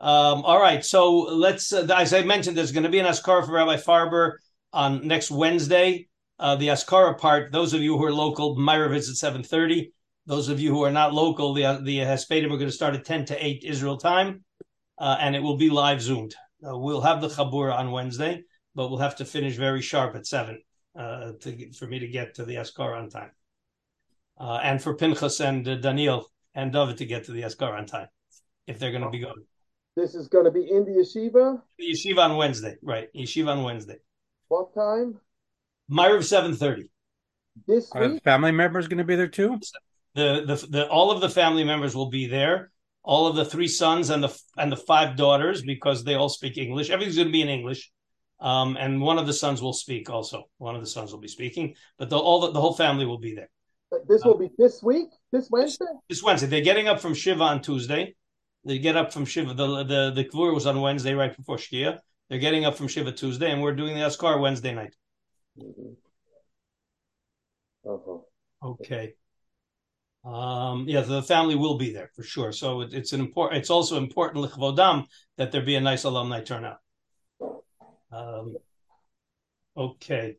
Um, all right, so let's. Uh, as I mentioned, there's going to be an askara for Rabbi Farber on next Wednesday. Uh, the askara part. Those of you who are local, Myra visits seven thirty. Those of you who are not local, the the Hespedim are going to start at ten to eight Israel time, uh, and it will be live zoomed. Uh, we'll have the chabur on Wednesday, but we'll have to finish very sharp at seven uh, to for me to get to the askara on time, uh, and for Pinchas and Daniel and David to get to the askara on time if they're going to be going. This is going to be in the yeshiva. The yeshiva on Wednesday, right? Yeshiva on Wednesday. What time? Myriv seven thirty. This Are week. family members going to be there too? The, the the all of the family members will be there. All of the three sons and the and the five daughters because they all speak English. Everything's going to be in English, um, and one of the sons will speak also. One of the sons will be speaking, but the, all the, the whole family will be there This will be this week. This Wednesday. this Wednesday. They're getting up from Shiva on Tuesday. They get up from Shiva. The the the Kvur was on Wednesday, right before Shkia. They're getting up from Shiva Tuesday, and we're doing the Askar Wednesday night. Uh-huh. Okay. Um, yeah, the family will be there for sure. So it, it's an important. It's also important lichvodam that there be a nice alumni turnout. Um, okay.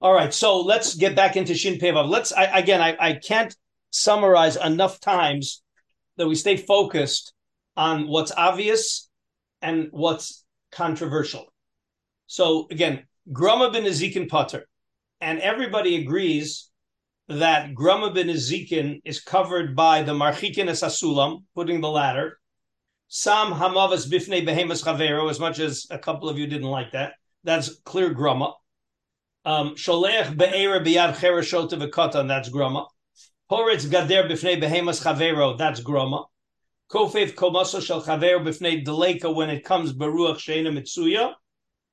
All right. So let's get back into Shin Pei Vav. Let's I, again. I, I can't summarize enough times that we stay focused on what's obvious and what's controversial. So again, Grama b'Nezikin Potter, and everybody agrees that Grama b'Nezikin is covered by the Marchikin Asasulam, putting the ladder. Sam Hamavas Bifne Behemas Chavero, as much as a couple of you didn't like that. That's clear Grama. Um, Sholech Be'era Biyad Chereshot V'Katan, that's Grama. Horitz Gader Bifne Behemas Chavero, that's Grama. Kofev Komaso Shel Chavero Bifnei Deleka, when it comes Beruach Sheina Mitsuya,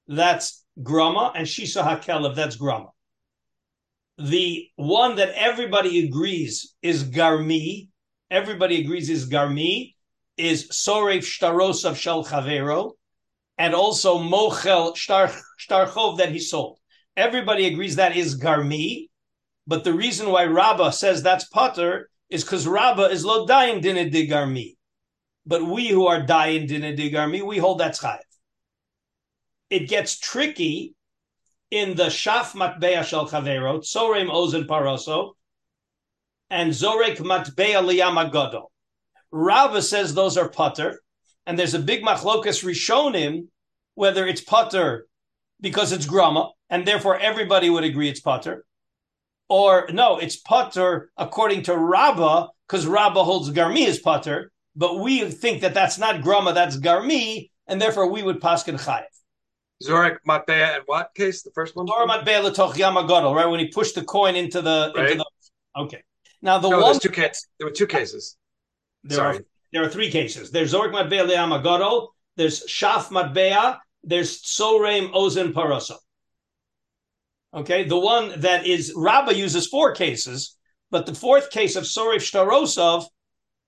that's Grama. And Shisa HaKelev, that's Grama the one that everybody agrees is Garmi, everybody agrees is Garmi, is Soref Shtaros of Shel Chavero, and also Mochel Shtar, Shtarchov that he sold. Everybody agrees that is Garmi, but the reason why Rabbah says that's Potter is because Rabbah is Lo Dayin Dinah de Garmi. But we who are Dayin Dinah de Garmi, we hold that's Chayev. It gets tricky in the Shaf Matbea Shel Chavero, Tsorem Ozen Paroso, and Zorek Matbea Liyam Agodo. Rava says those are putter, and there's a big machlokas rishonim whether it's putter because it's grama, and therefore everybody would agree it's putter, or no, it's putter according to Rabba because Rabba holds garmi is putter, but we think that that's not grama, that's garmi, and therefore we would paskin chayev. Zorek Matbea and what case? The first one? Torah Matbea Letoch Yamagodol, right? When he pushed the coin into the, Right. into the okay. Now the no, one two cases. There were two cases. there Sorry. are there are three cases. There's Zork Matbea Le'amagodol, there's Shaf Matbea, there's Tsoreim Ozen Paroso. Okay, the one that is Rabbah uses four cases, but the fourth case of Soref Shtarosov,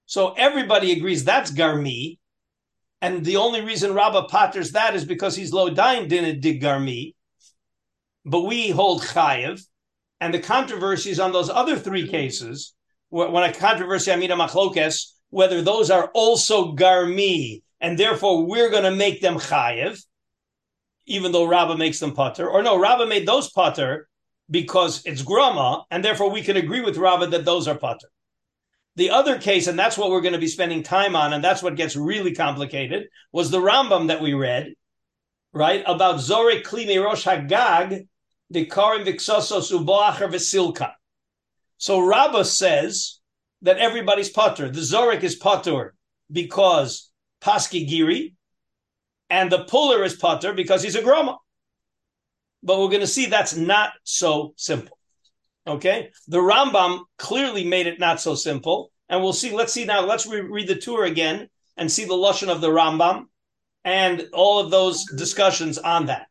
so everybody agrees that's Garmi, and the only reason Rabbah patters that is because he's low dying din dig Garmi, but we hold Chayev, and the controversies on those other three cases, when a controversy, I mean a machlokes, whether those are also Garmi, and therefore we're going to make them Chayev, even though Rabbah makes them putter, or no, Rabbah made those putter because it's grama, and therefore we can agree with Rabbah that those are putter. The other case, and that's what we're going to be spending time on, and that's what gets really complicated, was the Rambam that we read, right, about Zorek Klimi Rosh Hagag, the Karim Vixosos Uboacher Vesilka. So Rabbah says that everybody's putter. The Zorek is putter because Paski Giri, and the puller is putter because he's a groma. But we're going to see that's not so simple. Okay, the Rambam clearly made it not so simple, and we'll see. Let's see now. Let's re- read the tour again and see the lashon of the Rambam and all of those discussions on that.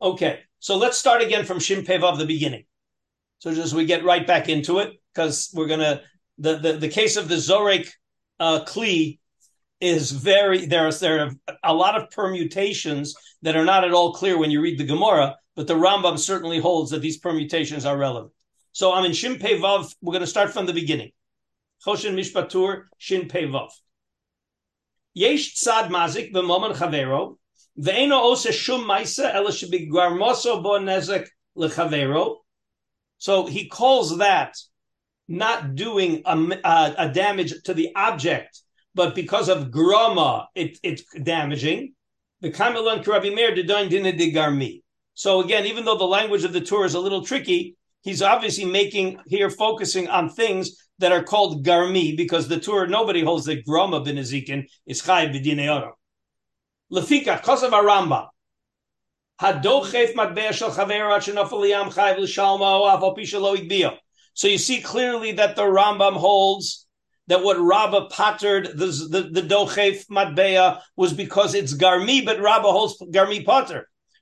Okay, so let's start again from Shin the beginning. So just we get right back into it because we're gonna the the, the case of the Zorek uh, Kli is very there's there are a lot of permutations that are not at all clear when you read the Gemara, but the Rambam certainly holds that these permutations are relevant. So I'm in Shin Pei Vav. We're going to start from the beginning. Choshen Mishpatur Shin Pei Vav. Yesh tzad mazik b'momen chavero, ve'eno ose shum maisa ela shebigwarmoso bo nezek lechavero. So he calls that not doing a, a, a, damage to the object, but because of groma, it, it's damaging. The Kamelon Karabi Meir. So again, even though the language of the Torah is a little tricky, he's obviously making here focusing on things that are called garmi because the Torah nobody holds that groma b'Nezikin is chayv b'dinei Lefika kosav Rambam. Hadochef matbea shel chaver pisha lo So you see clearly that the Rambam holds that what Rabba pattered the the, the dochef matbea was because it's garmi, but Rabba holds garmi pater.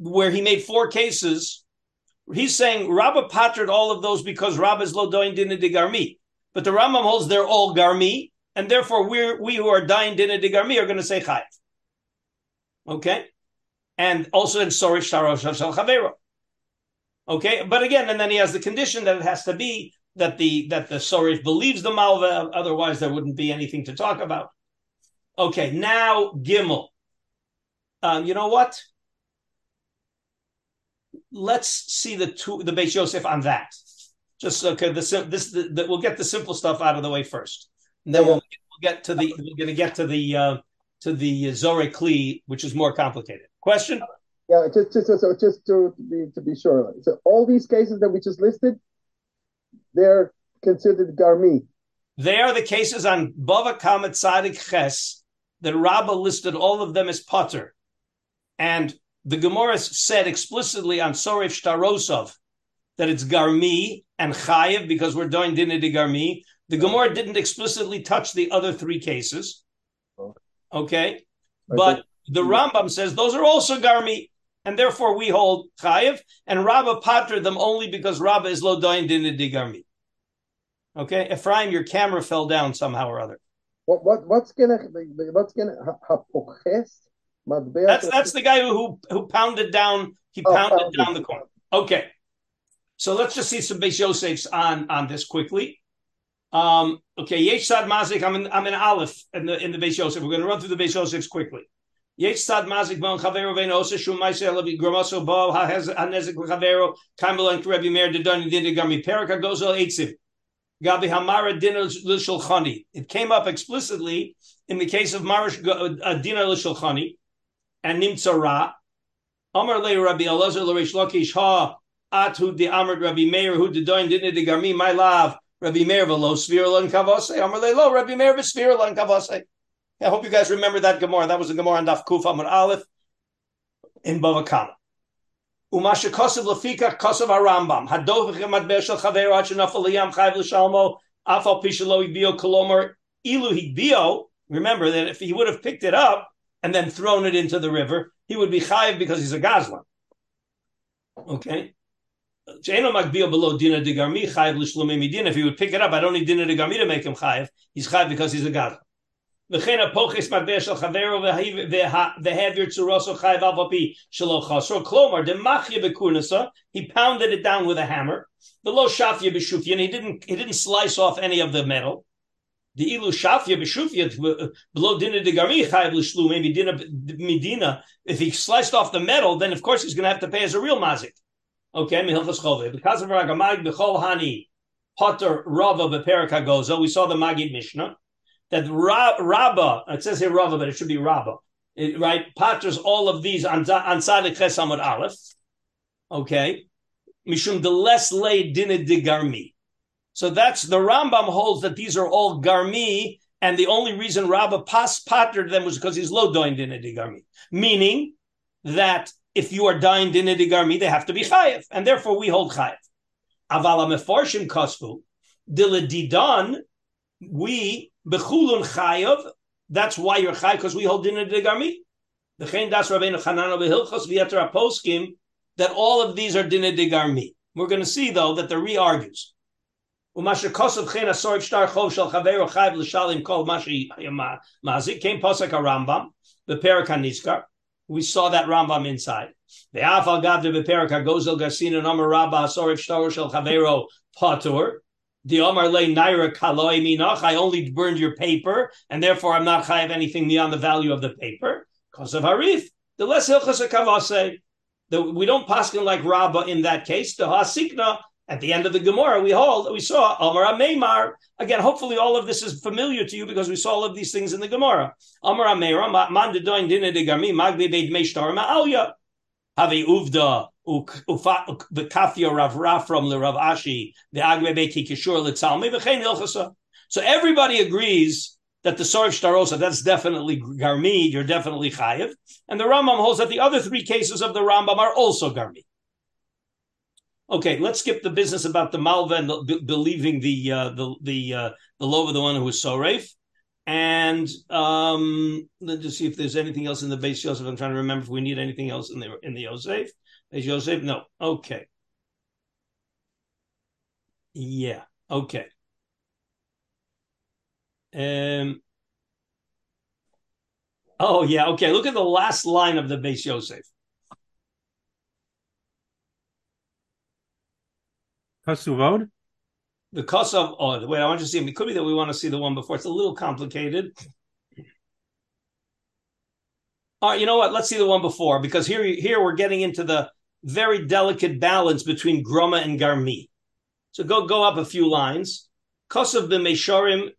where he made four cases, he's saying Rabbah pattered all of those because Rabbah is lodoin din de garmi. But the Rambam holds they're all garmi, and therefore we we who are dying dinner de garmi are going to say chayiv. Okay, and also in sorish tarosh shel chavero. Okay, but again, and then he has the condition that it has to be that the that the sorish believes the malva, otherwise there wouldn't be anything to talk about. Okay, now gimel. Um, you know what? Let's see the two the Beis Yosef on that. Just okay. The, this the, the, we'll get the simple stuff out of the way first, and then we'll, we'll get to the we're going to get to the uh, to the Zore Kli, which is more complicated. Question? Yeah, just just so just to be to be sure. So all these cases that we just listed, they're considered garmi. They are the cases on Bava Kamet Tzadik Ches that Rabbah listed all of them as Potter, and the Gemara said explicitly on Soref Shtarosov that it's Garmi and Chayiv because we're doing Dinah de Garmi. The Gemara didn't explicitly touch the other three cases. Okay. But the Rambam says those are also Garmi, and therefore we hold Chayiv, and Rabba pater them only because Rabba is Lodoin Dinah de Garmi. Okay, Ephraim, your camera fell down somehow or other. What what what's gonna what's gonna That's that's the guy who who pounded down. He oh, pounded oh, down the corner. Okay. So let's just see some Beis Yosefs on on this quickly. Um, okay, Yesh Sad Mazik. I'm in I'm in Aleph in the in the Beis Yosef. We're going to run through the Beis Yosefs quickly. Yesh Sad Mazik Bon Chavero Vein Osa Shum Maisel Levi Gramaso Bo Ha Hanezik Chavero Kamel and Rebbe Meir Dedani Dini Gami Perika Gozel Eitzim. Gabi Hamara Dina L'Shulchani. It came up explicitly in the case of Marish uh, Dina L'Shulchani and Nimtzara. Amar Le Rabbi Elazar L'Reish Lakish Ha at who the Amr Rabbi Meir who de doin didn't the garmi my love Rabbi Meir velo svirlan kavase Amr lo Rabbi Meir v'svirlan kavase. I hope you guys remember that Gemara. That was a Gemara on Daf Kuf Amr Aleph in Bava Kama. Umasha kosav lefika kosav arambam hadov v'chemat shel chaver ad shenafal liyam chayv l'shalmo afal pishalo ibio kolomar ilu higbio. Remember that if he would have picked it up and then thrown it into the river, he would be chayiv because he's a gazlan. Okay. If he would pick it up, I don't need dina de garmi to make him chayiv. He's chayiv because he's a god. וכן הפוכס מטבע של חברו והעביר צורוסו חייב אף על פי שלא חסרו, כלומר דמחיה בכורנסה, he pounded it down with a hammer, ולא שפיה בשופיה, and he didn't, he didn't slice off any of the metal. the ilu shafya b'shufya uh, below dinner de chayiv l'shlu maybe dinner medina. If he sliced off the metal, then of course he's going to have to pay as a real mazik. Okay, Mihilchas Chove. Because of Ragamag Bechol Hani Potter Rava Beperika Gozo, we saw the Magid Mishnah that Rabba, it says here Rava, but it should be Rabba, it, right? Patters all of these on Sadik Chesamud Aleph. Okay, Mishum the less lay dined de Garmi. So that's the Rambam holds that these are all Garmi, and the only reason Rabba pas them was because he's low doin dined de Garmi, meaning that if you are dying din garmi, they have to be chayiv, and therefore we hold chayiv. Avala meforshim kosfu diladidan, we bechulun chayiv That's why you're chai because we hold dinner garmi. The chen das Rabbeinu Chanano behilchos v'yeter aposkim that all of these are dinner de garmi. We're going to see though that the re-argues. Umasher kosav chen asorif shtar chov shel chaveru chayv l'shalim kol mashi mazik came posek a Rambam the Perak We saw that Rambam inside. The Afal Gavde Beperika Gozel Garsina Nomar Rabba Asorif Shtar shel chaveru patur. The Omar Le Naira Kaloi Minach, I only burned your paper, and therefore I'm not chayav anything beyond the value of the paper. Because of Harif. The less Hilchas Kavase, we don't paskin like Rabba in that case. The Hasikna, at the end of the Gemara, we hold, we saw Amar Meimar. Again, hopefully all of this is familiar to you because we saw all of these things in the Gemara. Amar Meimar, man de doin de garmi. Have Rav Rafram le Rav Ashi the Agbe Beki Kishur leTzalmi v'chein Hilchasa. So everybody agrees that the Sarif Shtarosa that's definitely Garmi, you're definitely Chayiv, and the Rambam holds that the other three cases of the Rambam are also Garmi. Okay, let's skip the business about the Malva and the, b- believing the uh, the the uh, the the one who was Soref. And um, let's just see if there's anything else in the Beis Yosef. I'm trying to remember if we need anything else in the in the Yosef. Is Yosef? No. Okay. Yeah. Okay. Um. Oh yeah. Okay. Look at the last line of the Beis Yosef. Kasuvod? The Kosovo. Oh, wait. I want you to see. Him. It could be that we want to see the one before. It's a little complicated. All right. You know what? Let's see the one before because here, here we're getting into the very delicate balance between groma and garmi. So go go up a few lines. Kosav b'meisharim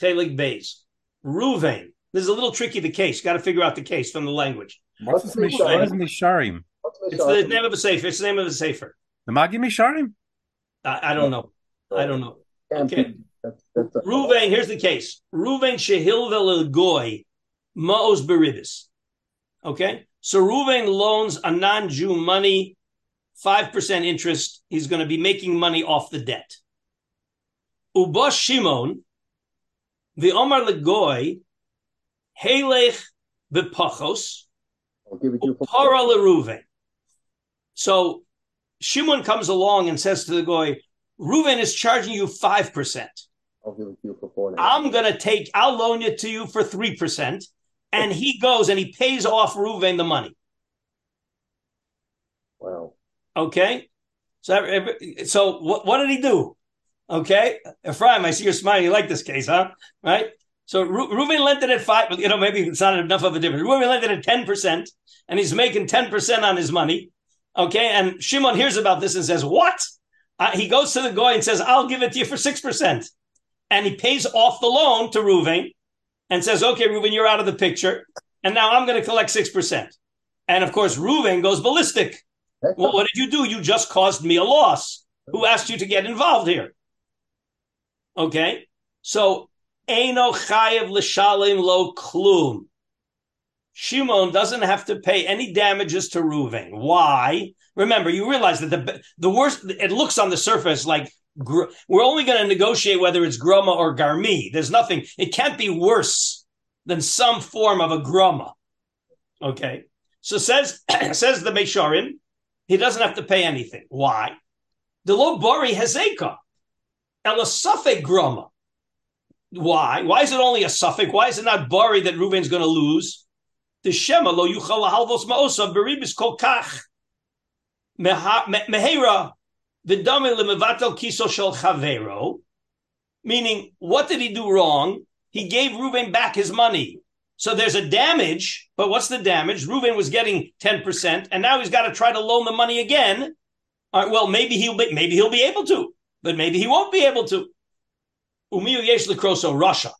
chelik beis. Ruvain. This is a little tricky. The case. Got to figure out the case from the language. What's, What's Misharim? It's the name of a sefer. It's the name of a sefer. The Magi Misharim? I, I don't know. I don't know. Okay. Ruvain. Here's the case. Ruvain shehilvel goy maos beribis. Okay. So Ruvain loans a non-Jew money, 5% interest. He's going to be making money off the debt. Uba Shimon, the Omar Legoy, Helech v'pachos, para leRuven. So Shimon comes along and says to the guy, Reuven is charging you 5%. I'm going to take, I'll loan it to you for 3% and he goes and he pays off Ruvain the money. Wow. Okay. So, so what, what did he do? Okay. Ephraim, I see you're smiling. You like this case, huh? Right. So Ruvain lent it at five, but you know, maybe it's not enough of a difference. Ruvain lent it at 10% and he's making 10% on his money. Okay. And Shimon hears about this and says, what? Uh, he goes to the guy and says, I'll give it to you for 6%. And he pays off the loan to Ruvain and says, okay, Reuven, you're out of the picture. And now I'm going to collect 6%. And of course, Reuven goes ballistic. Well, what did you do? You just caused me a loss. Who asked you to get involved here? Okay. So, Eino chayev l'shalim lo klum. Shimon doesn't have to pay any damages to Reuven. Why? Remember, you realize that the the worst. It looks on the surface like we're only going to negotiate whether it's groma or garmi. There's nothing. It can't be worse than some form of a groma. Okay. So says says the Mesharim, he doesn't have to pay anything. Why? The lo bari hezeka, el suffix groma. Why? Why is it only a suffix? Why is it not bari that Reuven's going to lose? The shema lo yuchal halvos ma'osav beribis kol kach mehera kiso shel chavero, meaning what did he do wrong? He gave Reuben back his money. So there's a damage, but what's the damage? Reuben was getting 10%, and now he's got to try to loan the money again. All right, well, maybe he'll be maybe he'll be able to, but maybe he won't be able to. Umiyu yesh lekroso Russia.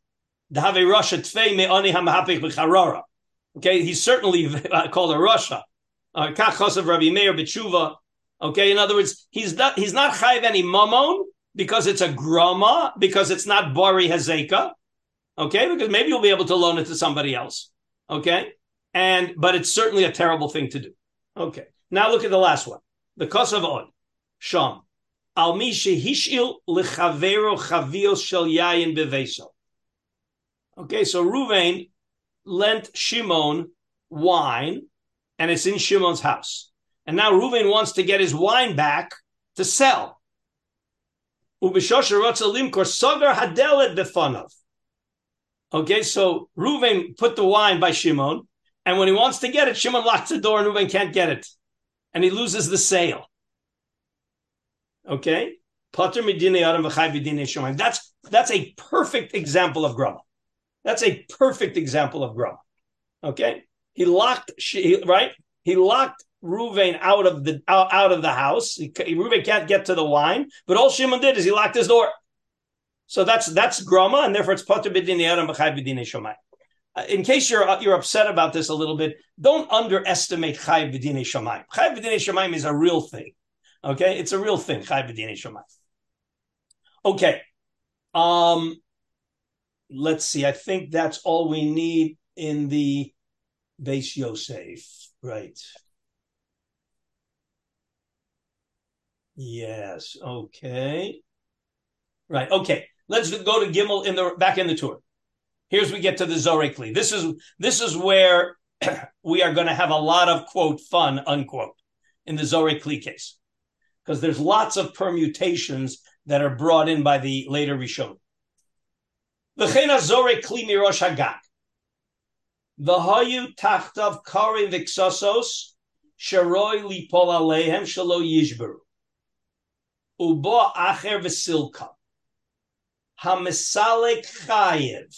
Dahave Russia tfei me'ani hamahapich b'charara. Okay, he's certainly called a Russia. Uh, Kach of Rabbi Meir Okay, in other words, he's not he's not chayiv any mamon because it's a grama because it's not bari hazeka. Okay, because maybe you'll be able to loan it to somebody else. Okay, and but it's certainly a terrible thing to do. Okay, now look at the last one, the kosav od sham al mi shehishil lechavero chavios shel yayin beveso. Okay, so Ruvain lent Shimon wine, and it's in Shimon's house. And now Ruvain wants to get his wine back to sell. Okay, so Ruvain put the wine by Shimon, and when he wants to get it, Shimon locks the door and Ruvain can't get it. And he loses the sale. Okay? That's that's a perfect example of grama. That's a perfect example of grama. Okay? He locked she right? He locked Ruvain out of the out, out of the house. He, Ruvain can't get to the wine, but all Shimon did is he locked his door. So that's that's grama, and therefore it's pater b'din adam b'chay b'din shomai. Uh, in case you're you're upset about this a little bit, don't underestimate chay b'din shomai. Chay b'din shomai is a real thing. Okay, it's a real thing. Chay b'din shomai. Okay, um, let's see. I think that's all we need in the Beis Yosef. Right. Yes. Okay. Right. Okay. Let's go to Gimel in the back in the tour. Here's we get to the Zorekli. This is this is where we are going to have a lot of quote fun unquote in the Zorekli case because there's lots of permutations that are brought in by the later Rishon. V'chena Zorekli mirosh hagag. V'hayu tachtav kari v'ksasos sheroi lipol aleihem shelo yishberu. Ubo acher v'silka. Hamisalek chayev.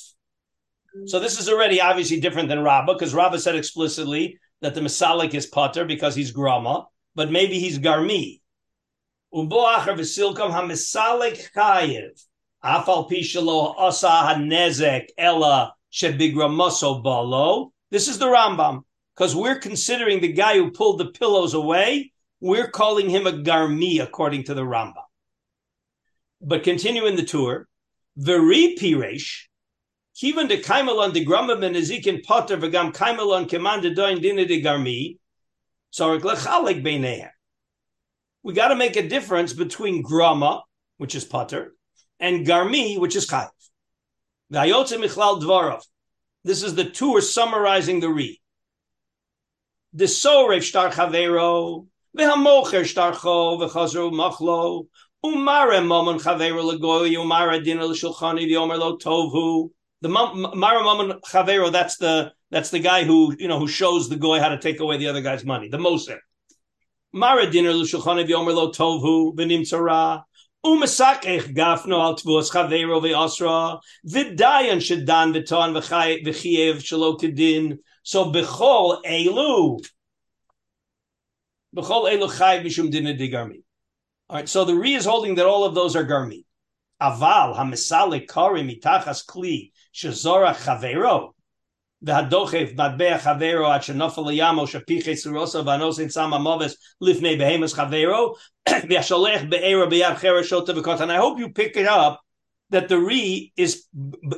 So this is already obviously different than Rabbah, because Rabbah said explicitly that the Masalik is Potter because he's Grama, but maybe he's Garmi. Ubo acher v'silkam hamisalek chayev. This is the Rambam, because we're considering the guy who pulled the pillows away we're calling him a Garmi according to the Rambam. But continuing the tour. Veri Piresh, Kivan de Kaimelon de Grama b'Nezikin Potter v'gam Kaimelon keman de doin dina de Garmi, Sorek lechalek beinehem. We got to make a difference between Grama, which is Potter, and Garmi, which is Chayiv. Vayotze Michlal Dvarov. This is the tour summarizing the read. The Sorev Shtar Chavero, Vehamocher Shtarcho, Vechazer Machlo, Umare Momon Chavero Lagoy, Umare Dina L'Shulchani, V'Omer Lo Tovu. The Mara Momon Chavero, that's the that's the guy who you know who shows the goy how to take away the other guy's money, the Moser. Mara Dina L'Shulchani, V'Omer Lo Tovu, V'Nimtzara tzara u'mesakech gafno al tvus chavero v'asra v'dayan shedan v'ton v'chiev shelo kedin. So bechol elu all right, so the Re is holding that all of those are garmi. Aval hamisale kari mitachas kli shazora chavero והדוחף מטבע חברו עד שנופל לימו שפיחי סורוסו והנוסין שם המובס לפני בהמס חברו והשולח בעירו ביד חרש שוטה וקוטן. I hope you pick it up that the Re is,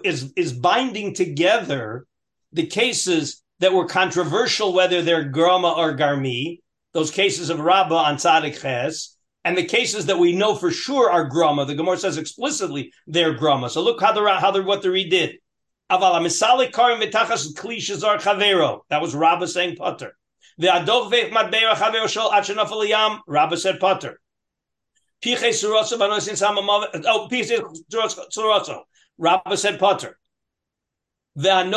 is, is binding together the cases that were controversial, whether they're grama or garmi, those cases of Rabbah on Tzadik Ches, and the cases that we know for sure are Grama. The Gemara says explicitly they're Grama. So look how the, how the, what the Reed did. Aval karim kli shazar chavero. That was Rabbah saying Potter. The chavero shol said Potter. Piche suroso banosin. Oh, piche said Potter. But I'm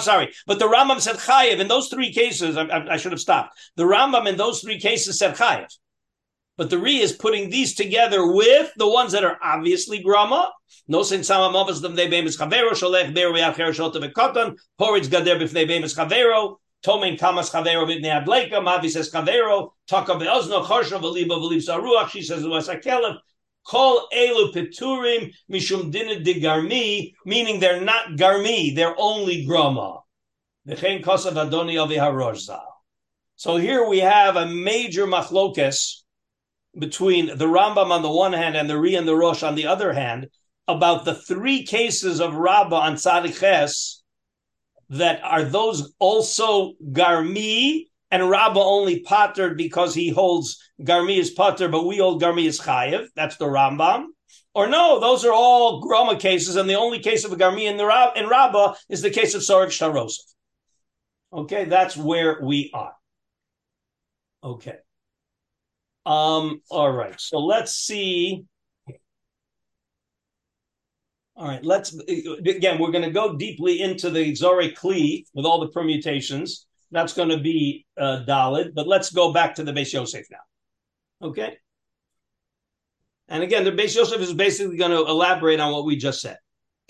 sorry, but the Rambam said chayev in those three cases. I, I, I, should have stopped. The Rambam in those three cases said chayev, but the Re is putting these together with the ones that are obviously grama. No sin sama mavas them they bemis chavero sholech ber v'yacher shota v'koton porridge gader b'fnei bemis chavero tomen kamas chavero b'nei adleika mavi says chavero taka be'ozno chorsho v'liba v'liv saruach she says was a kelef Kol elu peturim mishum dina de garmi, meaning they're not garmi, they're only grama. So here we have a major machlokes between the Rambam on the one hand and the Ri and the Rosh on the other hand about the three cases of Rabbah on Tzadiches that are those also Garmi and Rabba only pattered because he holds Garmi is pater, but we hold Garmi is chayev. That's the Rambam. Or no, those are all groma cases, and the only case of a garmi in the Rab, in Rabbah is the case of Sorek Sharosov. Okay, that's where we are. Okay. Um, all right, so let's see. All right, let's again, we're going to go deeply into the Zore Kli with all the permutations. That's going to be uh, but let's go back to the Beis Yosef now. Okay. And again, the Beis Yosef is basically going to elaborate on what we just said.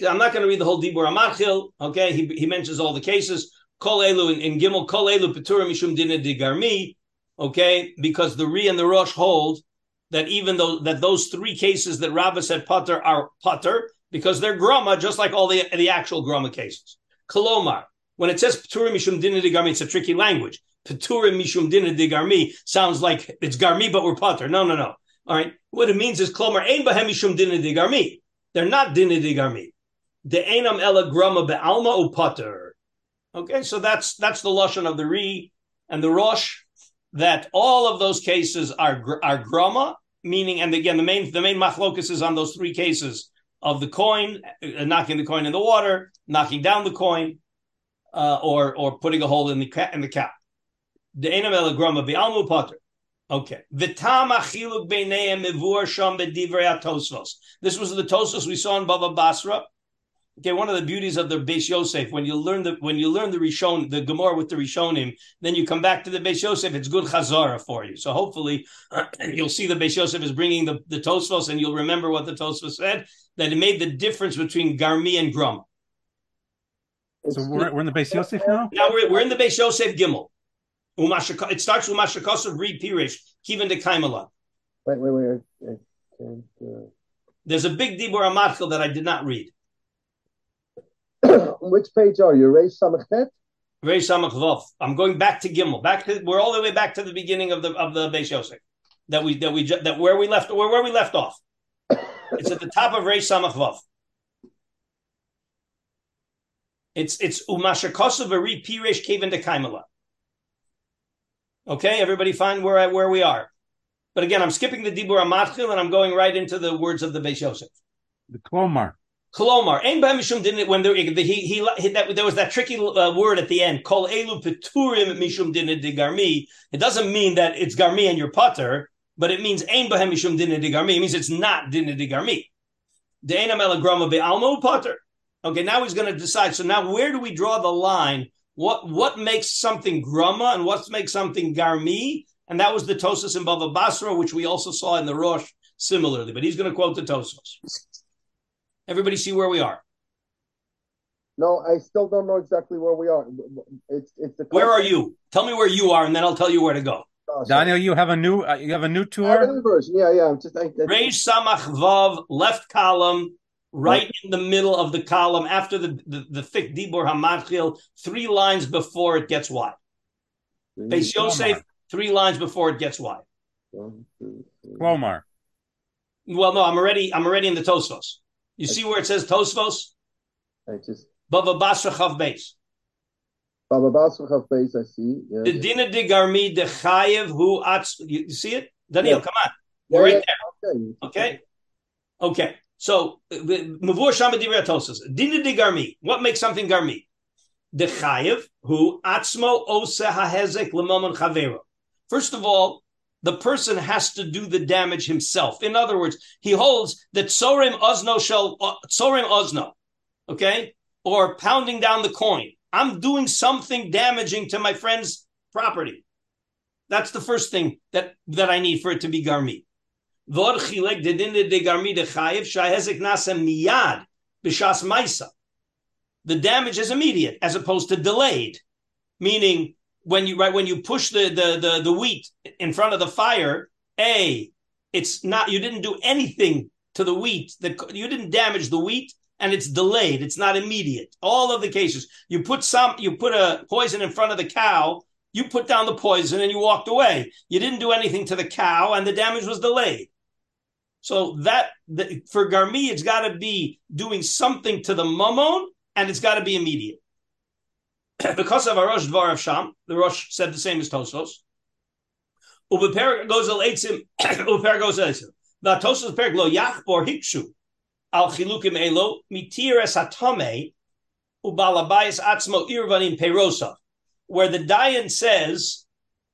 I'm not going to read the whole Dibur Amachil. Okay, he, he mentions all the cases. Kol Elu in, in Gimel, Kol Elu Petura Mishum Dina Digarmi. Okay, because the Ri and the Rosh hold that even though that those three cases that Rabbah said Potter are Potter, because they're grama, just like all the, the actual grama cases. Kolomar, when it says Peturim Mishum Dina it's a tricky language. Peturim Mishum Dina sounds like it's Garmi, but we're Potter. No, no, no. All right. What it means is Klomar Ein Bahem Mishum Dina. They're not Dina. The Einam Ela Grama Be'alma Potter. Okay, so that's that's the lashon of the Re and the Rosh. That all of those cases are are grama, meaning, and again, the main the main machlokus is on those three cases of the coin, uh, knocking the coin in the water, knocking down the coin, uh, or or putting a hole in the in the cap. The enam el grama bi'almu potter. Okay. V'tam achiluk beineim mivur sham b'divrei atosvos. This was the Tosfos we saw in Baba Basra. Okay, one of the beauties of the Beis Yosef when you learn the when you learn the Rishon the Gemara with the Rishonim, then you come back to the Beis Yosef. It's good chazara for you. So hopefully uh, you'll see the Beis Yosef is bringing the the Tosfos, and you'll remember what the Tosfos said that it made the difference between Garmi and Grum. So we're, we're in the Beis Yosef now. Now we're, we're in the Beis Yosef Gimel. Umashaka, it starts with Umashakosov read Pirish Kivan de Kaimala. Wait, wait, wait. I can't, uh... There's a big Dibur Amatchil that I did not read. Which page are you? Reish Samachet? Reish Samach I'm going back to Gimel. Back to we're all the way back to the beginning of the of the Beis Yosef. That we that we that where we left where where we left off. It's at the top of Reish Samach Vav. It's it's Umashakosov Ari Pirish Kivan de Kaimala. Okay, everybody find where I, where we are. But again, I'm skipping the Dibur Amatchil and I'm going right into the words of the Beis Yosef. The Klomar. Kolomar, Ein Mishum didn't when there, he, he, he that, there was that tricky uh, word at the end. Kol elu peturim mishum dinah garmi. It doesn't mean that it's garmi and your putter, but it means ein bahem mishum dinah garmi. It means it's not dinah garmi. The einam elagrama be'almo putter. Okay, now he's going to decide. So now, where do we draw the line? What what makes something grama and what makes something garmi? And that was the Tosfos in Bava Basra, which we also saw in the Rosh similarly. But he's going to quote the Tosfos. Everybody see where we are? No, I still don't know exactly where we are. It's it's the. Where are you? Tell me where you are, and then I'll tell you where to go. Oh, Daniel, you have a new uh, you have a new tour. have a version. Yeah, yeah. I'm just. I, I, Reish Samach Vav, left column, right in the middle of the column, after the the, the thick Dibor Hamatchil, three lines before it gets wide. Beis Yosef, three lines before it gets wide. One, two, three. Well, no, I'm already I'm already in the Tosfos. You see where it says Tosfos? I just. Bava Basra Chaf Beis. Baba Basra Chaf Beis, I see. Yeah, The yeah. Dina de Garmi de Chayev Hu Atz. You see it, Daniel? Yeah. Come on, we're right yeah, there. Okay. Okay. Okay. So uh, Mavur Shama Tosfos. Dina de Garmi. What makes something Garmi? The Chayev Hu Atzmo Ose Hahezek Lemomon Chavero. First of all, the person has to do the damage himself. In other words, he holds that Sorim Ozno shall uh, Sorim Ozno, okay, or pounding down the coin. I'm doing something damaging to my friend's property. That's the first thing that that I need for it to be garmi. The damage is immediate as opposed to delayed, meaning when you right when you push the the the, the wheat in front of the fire, a it's not you didn't do anything to the wheat. That you didn't damage the wheat and it's delayed. It's not immediate. All of the cases. You put some you put a poison in front of the cow you put down the poison and you walked away. You didn't do anything to the cow and the damage was delayed. So that the, for garmi it's got to be doing something to the mammon and it's got to be immediate. Because of a Rosh Dvar of Sham, the Rosh said the same as Tosfos. Ubeper goes al eitzim, Ubeper goes al eitzim. Vatosos perk lo yachbor hikshu al chilukim elo mitir es hatame ubalabayis atzmo irvanim perosa, where the Dayan says,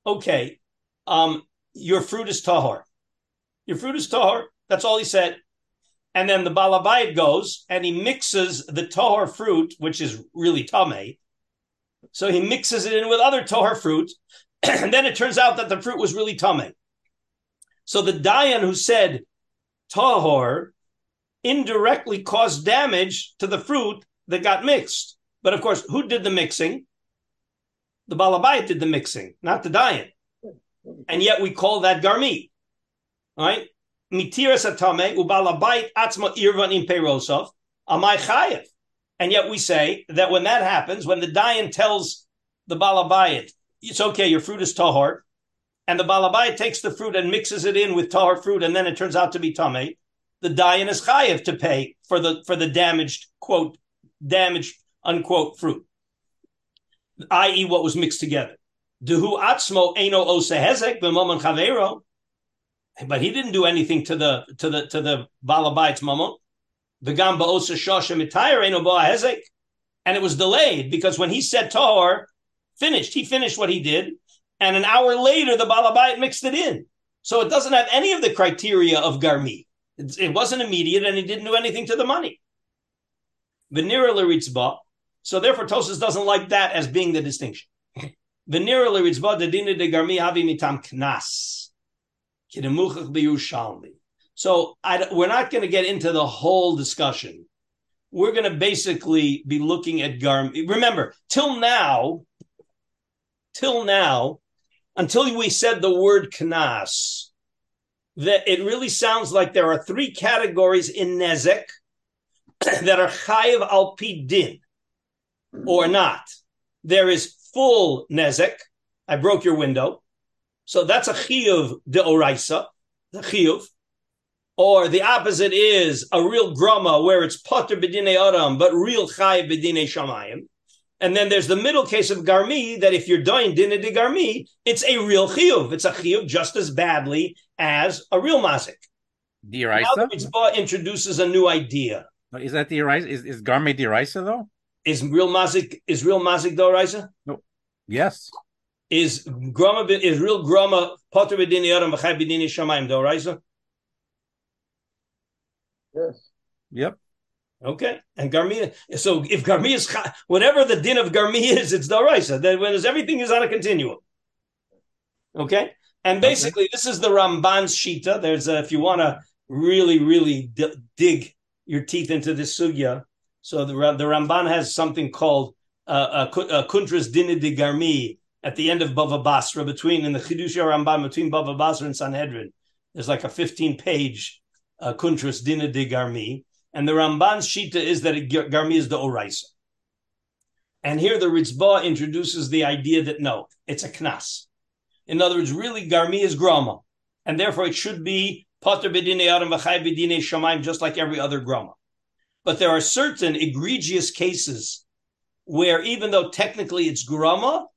okay, um, your fruit is tahor. Your fruit is tahor. That's all he said. And then the balabayit goes and he mixes the tahor fruit, which is really tame. So he mixes it in with other tahor fruit, and then it turns out that the fruit was really tame. So the Dayan who said tahor indirectly caused damage to the fruit that got mixed. But of course, who did the mixing? The Balabayit did the mixing, not the Dayan. And yet we call that Garmi. Right? Mitiras atame ubalabayit atzma irvan im perosov amai chayev. And yet we say that when that happens, when the Dayan tells the Balabayit, it's okay, your fruit is tahor, and the Balabayit takes the fruit and mixes it in with tahor fruit, and then it turns out to be tame, the Dayan is chayev to pay for the for the damaged quote damaged unquote fruit, i.e., what was mixed together. Duhu atzmo eno osehezek b'momon chavero, but he didn't do anything to the to the to the balabai's mamon. The gamba osa shosha mitayr eno hezek, and it was delayed because when he said tor, finished, he finished what he did, and an hour later the balabait mixed it in. So it doesn't have any of the criteria of garmi. It, wasn't immediate, and he didn't do anything to the money. Venira l'ritzba. So therefore, Tosfos doesn't like that as being the distinction. Venira l'ritzba dedina de garmi havi mitam knas. So I, we're not going to get into the whole discussion. We're going to basically be looking at garmi. Remember, till now, till now, until we said the word knas, that it really sounds like there are three categories in Nezek that are chayiv al din mm-hmm. or not. There is full Nezek. I broke your window. So that's a chiyuv de oraisa, the chiyuv. Or the opposite is a real grama where it's potter bedine adam, but real chayiv bedine shamayim. And then there's the middle case of garmi that if you're doing dinner de garmi, it's a real chiyuv. It's a chiyuv just as badly as a real mazik. Diraisa? Now the Ritzbah introduces a new idea. Is that the Is, is garmi diraisa though? Is real mazik is real mazik doraisa? No. Yes. Is grama is real grama potter b'dini adam v'chay b'dini shamayim doraisa? Yes. Yep. Okay, and Garmi. So if Garmi is whatever the din of Garmi is, it's Daraisa. That when everything is on a continuum. Okay, and basically okay. this is the Ramban's shita. There's a, if you want to really really d- dig your teeth into this sugya. So the the Ramban has something called uh, a, a Kuntras Dina de Garmi at the end of Bava Basra between in the Chidush Ramban between Bava Basra and Sanhedrin. There's like a 15 page uh, Kuntras Dina de Garmi and the Ramban's shita is that it, Garmi is the Oraisa. And here the Ritzbah introduces the idea that no, it's a knas. In other words, really Garmi is grama. And therefore it should be Pater Bedine Adam V'chai Bedine Shamaim, just like every other grama. But there are certain egregious cases where even though technically it's grama,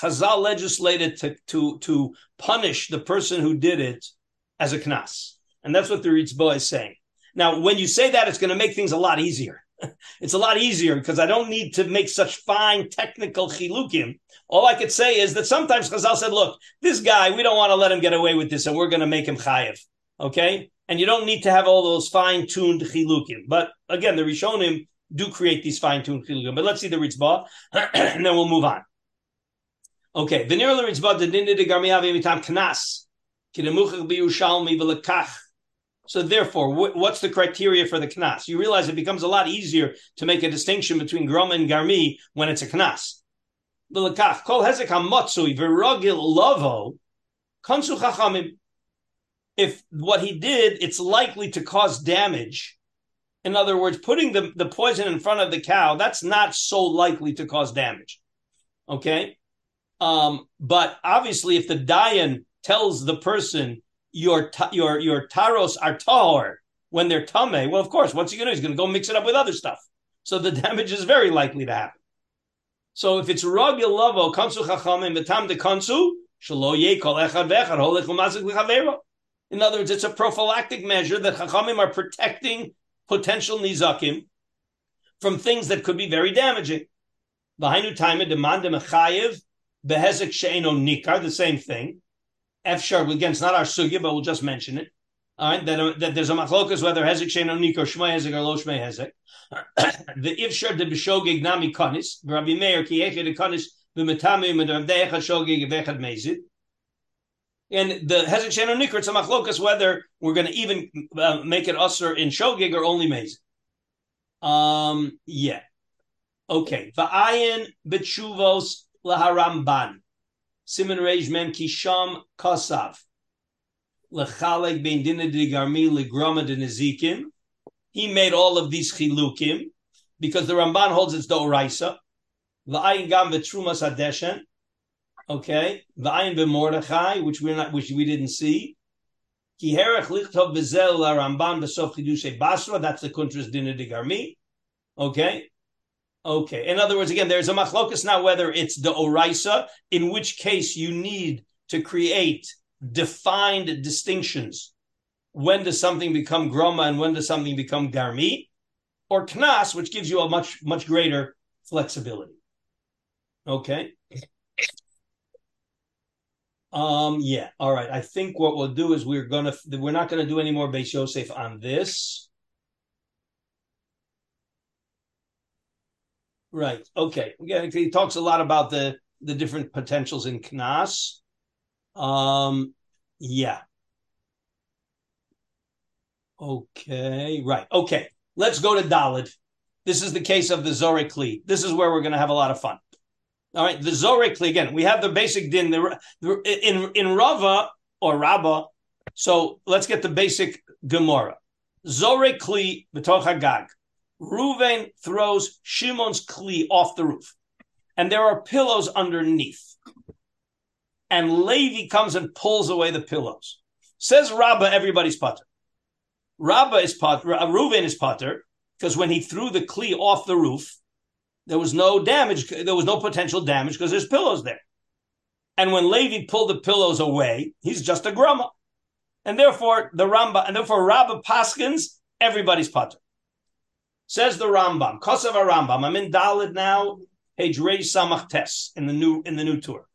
Chazal legislated to, to, to punish the person who did it as a knas. And that's what the Ritzbah is saying. Now, when you say that, it's going to make things a lot easier. it's a lot easier because I don't need to make such fine technical chilukim. All I could say is that sometimes Chazal said, look, this guy, we don't want to let him get away with this and we're going to make him chayiv. Okay? And you don't need to have all those fine tuned chilukim. But again, the Rishonim do create these fine tuned chilukim. But let's see the Ritzbah and then we'll move on. Okay. V'nir. So therefore, what's the criteria for the knas? You realize it becomes a lot easier to make a distinction between grum and garmi when it's a knas. If what he did, it's likely to cause damage. In other words, putting the, the poison in front of the cow, that's not so likely to cause damage. Okay? Um, but obviously, if the Dayan tells the person your your your taros are tahor when they're tame, well, of course, what's he going to do? He's going to go mix it up with other stuff. So the damage is very likely to happen. So if it's ragil lavo oh, kansu chachamim v'tam de kansu yekol echad v'echad. In other words, it's a prophylactic measure that Chachamim are protecting potential nizakim from things that could be very damaging. V'hainu time demand mechayev behezek she'eno nikar, the same thing. Efshar, again, it's not our sugya, but we'll just mention it. All right, that, that there's a machlokas whether hezek she'eno nikar, shmei hezek or lo shmei hezek. The ifshar de b'shogeg nami kanis, Rabbi Meir ki echid kanis b'metamim and de'echad shogeg v'echad mezid. And the hezek she'eno nikar, it's a machlokas whether we're going to even uh, make it usher in shogeg or only mezid. Um, yeah. Okay. Va'ayin betshuvos laharamban. Siman Reish Mem Kisham Kosav. Lechalek ben dina de garmi legroma Denezikim. He made all of these chilukim because the Ramban holds it's doraisa. Va'ayin gam betrumas adeshen. Okay. Va'ayin b'mordechai, which we're not, which we didn't see. Ki herech lichtov bezel la Ramban besof chidushe basra. That's the kuntras dinner de. Okay. Okay. In other words, again, there's a machlokus now whether it's the oraisa, in which case you need to create defined distinctions. When does something become groma and when does something become garmi? Or knas, which gives you a much, much greater flexibility. Okay. Um, yeah. All right. I think what we'll do is we're gonna we're not gonna do any more Beis Yosef on this. Right. Okay. Yeah, he talks a lot about the the different potentials in Knas. Um, yeah. Okay. Right. Okay. Let's go to Dalid. This is the case of the Zorekli. This is where we're going to have a lot of fun. All right. The Zorekli again. We have the basic din. The, in in Rava or Rabba. So let's get the basic Gemara. Zorekli b'toch hagag. Ruvain throws Shimon's kli off the roof, and there are pillows underneath. And Levi comes and pulls away the pillows. Says Rabba, everybody's putter. Rabba is putter. Ruvain is putter because when he threw the kli off the roof, there was no damage. There was no potential damage because there's pillows there. And when Levi pulled the pillows away, he's just a grumma. And therefore, the Ramba, and therefore Rabba Paskins, everybody's putter. Says the Rambam, Kosav Rambam. I'm in Dalid now, page Reish Samach Tes in the new in the new Tur.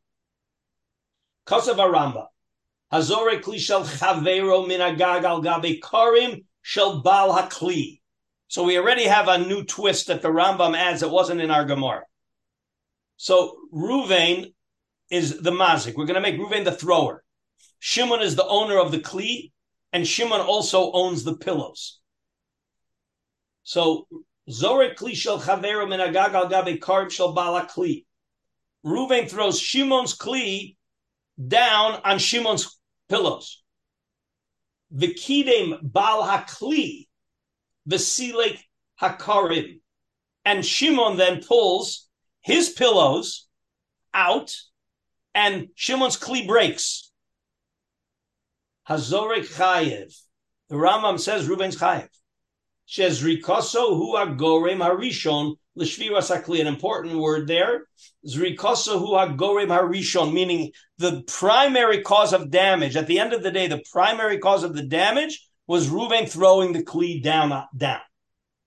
Kosav Rambam. Hazore kli shel chavero min agag al gabe karim shel bal hakli. So we already have a new twist that the Rambam adds that wasn't in our Gemara. So Ruvain is the mazik. We're going to make Ruvain the thrower. Shimon is the owner of the kli, and Shimon also owns the pillows. So Zorek Kli Shel Chavero Min Agag Al Gabe Shel Bala Kli. Reuven throws Shimon's Kli down on Shimon's pillows. Vikidem Bal HaKli Vesilek Hakarim. And Shimon then pulls his pillows out and Shimon's Kli breaks. Hazorek Chayev. The Rambam says Reuven's Chayev. Shezrikoso hu agorem harishon l'shviras hakli. An important word there. Zrikoso hu agorem harishon, meaning the primary cause of damage. At the end of the day, the primary cause of the damage was Ruven throwing the kli down. down.